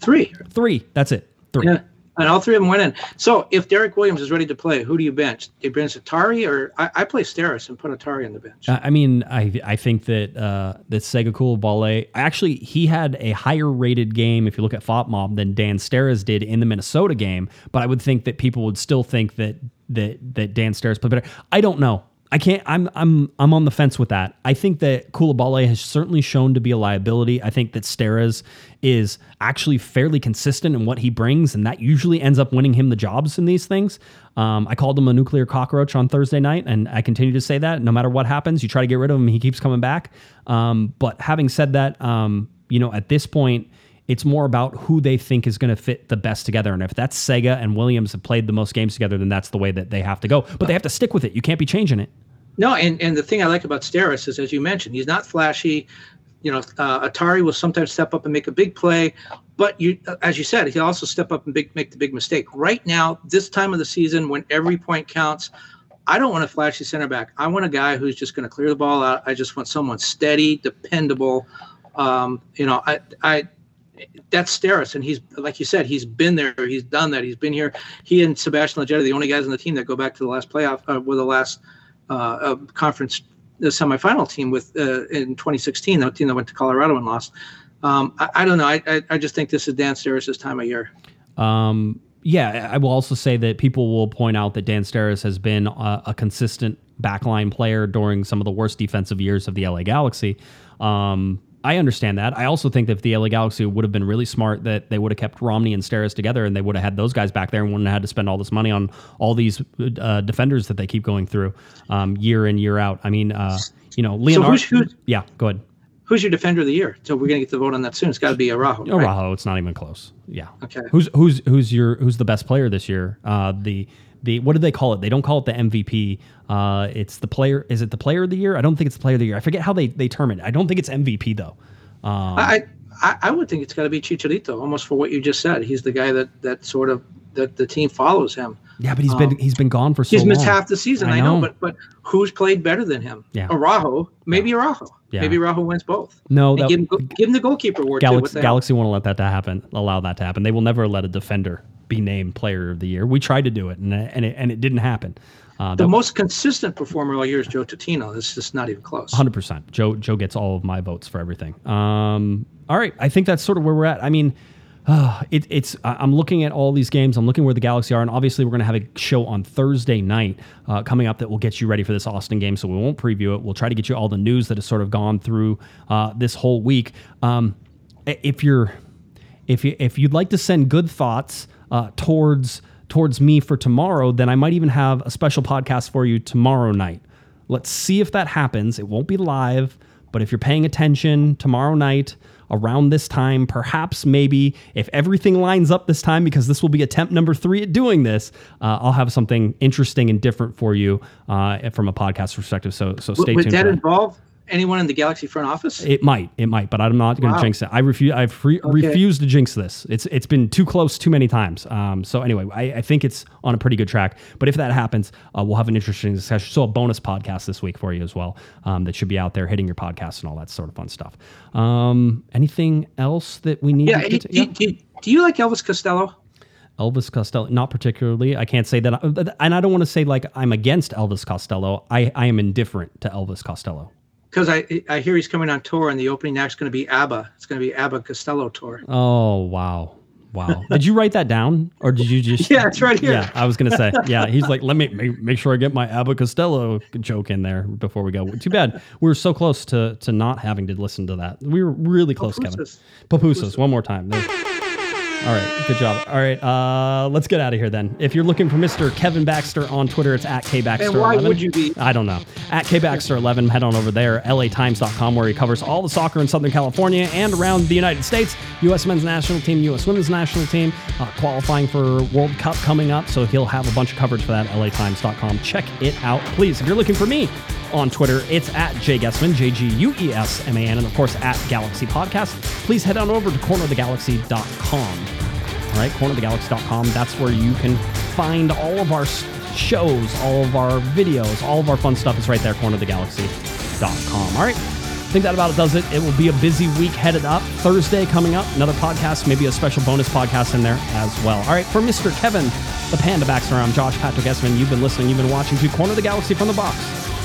Three. Three. That's it. Three. Yeah. And all three of them went in. So if Derrick Williams is ready to play, who do you bench? Do you bench Atari or I, I play Steres and put Atari on the bench? I mean, I I think that uh, that Sega Coulibaly actually he had a higher rated game if you look at FotMob than Dan Steres did in the Minnesota game. But I would think that people would still think that that that Dan Steres played better. I don't know. I can't. I'm I'm I'm on the fence with that. I think that Coulibaly has certainly shown to be a liability. I think that Steres is actually fairly consistent in what he brings, and that usually ends up winning him the jobs in these things. Um, I called him a nuclear cockroach on Thursday night, and I continue to say that. No matter what happens, you try to get rid of him, he keeps coming back. Um, but having said that, um, you know, at this point, it's more about who they think is going to fit the best together. And if that's Sega and Williams have played the most games together, then that's the way that they have to go. But they have to stick with it. You can't be changing it. No, and, and the thing I like about Steres is, as you mentioned, he's not flashy. You know, uh, Atari will sometimes step up and make a big play, but you, as you said, he'll also step up and big, make the big mistake. Right now, this time of the season, when every point counts, I don't want a flashy center back. I want a guy who's just going to clear the ball out. I just want someone steady, dependable. Um, you know, I, I, that's Steres, and he's like you said, he's been there, he's done that, he's been here. He and Sebastian Lletget are the only guys on the team that go back to the last playoff, uh, the last uh, uh, conference semifinal team with uh, in 2016, the team that went to Colorado and lost. Um, I, I don't know. I, I I just think this is Dan Steres' time of year. Um, yeah, I will also say that people will point out that Dan Steres has been a, a consistent backline player during some of the worst defensive years of the LA Galaxy. Um, I understand that. I also think that if the LA Galaxy would have been really smart, that they would have kept Romney and Steres together, and they would have had those guys back there, and wouldn't have had to spend all this money on all these uh, defenders that they keep going through um, year in year out. I mean, uh, you know, Leonardo. who's- who's- yeah, go ahead. Who's your defender of the year? So we're gonna get the vote on that soon. It's got to be Araujo. right? Araujo, it's not even close. Yeah. Okay. Who's who's who's your who's the best player this year? Uh, the the what do they call it? They don't call it the MVP. Uh, it's the player. Is it the player of the year? I don't think it's the player of the year. I forget how they they term it. I don't think it's MVP though. Um, I, I I would think it's got to be Chicharito, almost for what you just said. He's the guy that that sort of that the team follows him. Yeah, but he's been he's been gone for so He's missed long. half the season. I I, know. know. but but who's played better than him? Yeah. Araujo, maybe Araujo. Yeah. Maybe Araujo wins both. No, that- give him, give him the goalkeeper award. Galaxy? Galaxy won't let that to happen. Allow that to happen. They will never let a defender be named player of the year. We tried to do it, and and it, and it didn't happen. Uh, The most consistent performer all year is Joe Totino. It's just not even close. Hundred percent. Joe Joe gets all of my votes for everything. Um, all right, I think that's sort of where we're at. I mean, uh, it, it's I'm looking at all these games. I'm looking where the Galaxy are, and obviously we're going to have a show on Thursday night uh, coming up that will get you ready for this Austin game. So we won't preview it. We'll try to get you all the news that has sort of gone through uh, this whole week. Um, if you're if you if you'd like to send good thoughts uh, towards towards me for tomorrow, then I might even have a special podcast for you tomorrow night. Let's see if that happens. It won't be live, but if you're paying attention tomorrow night around this time, perhaps maybe if everything lines up this time, because this will be attempt number three at doing this, uh, I'll have something interesting and different for you uh, from a podcast perspective. So so stay tuned. for that. involve anyone in the Galaxy front office? It might, it might, but I'm not going to Wow. jinx it. I refuse. I've re- refused to jinx this. It's it's been too close too many times. Um, so anyway, I, I think it's on a pretty good track. But if that happens, uh, we'll have an interesting discussion. So a bonus podcast this week for you as well. Um, that should be out there hitting your podcast and all that sort of fun stuff. Um, anything else that we need yeah. to Do, to? do, do, do you like Elvis Costello? Elvis Costello, not particularly. I can't say that, I, and I don't want to say like I'm against Elvis Costello. I, I am indifferent to Elvis Costello. Because I I hear he's coming on tour, and the opening act's going to be ABBA. It's going to be ABBA Costello tour. Oh wow, wow! Did you write that down, or did you just? Yeah, it's right here. Yeah, I was gonna say. Yeah, he's like, let me make, make sure I get my Abba Costello joke in there before we go. Too bad we were so close to to not having to listen to that. We were really close, Kevin. Papooses. One more time. There- All right, good job. All right, uh, let's get out of here then. If you're looking for Mr. Kevin Baxter on Twitter, it's at kbaxter11. And why would you be? I don't know. At kbaxter11, head on over there. LATimes.com, where he covers all the soccer in Southern California and around the United States. U.S. men's national team, U.S. women's national team, uh, qualifying for World Cup coming up. So he'll have a bunch of coverage for that. LATimes.com. Check it out, please. If you're looking for me on Twitter, it's at Jay Guessman, J G U E S M A N, and of course at Galaxy Podcast. Please head on over to cornerofthegalaxy.com. All right, cornerofthegalaxy.com. That's where you can find all of our shows, all of our videos, all of our fun stuff is right there, cornerofthegalaxy.com. All right. I think that about it does it. It will be a busy week headed up. Thursday coming up, another podcast, maybe a special bonus podcast in there as well. All right, for Mr. Kevin, the Panda Baxter, I'm Josh Patrick Essman. You've been listening, you've been watching to Corner the Galaxy from the Box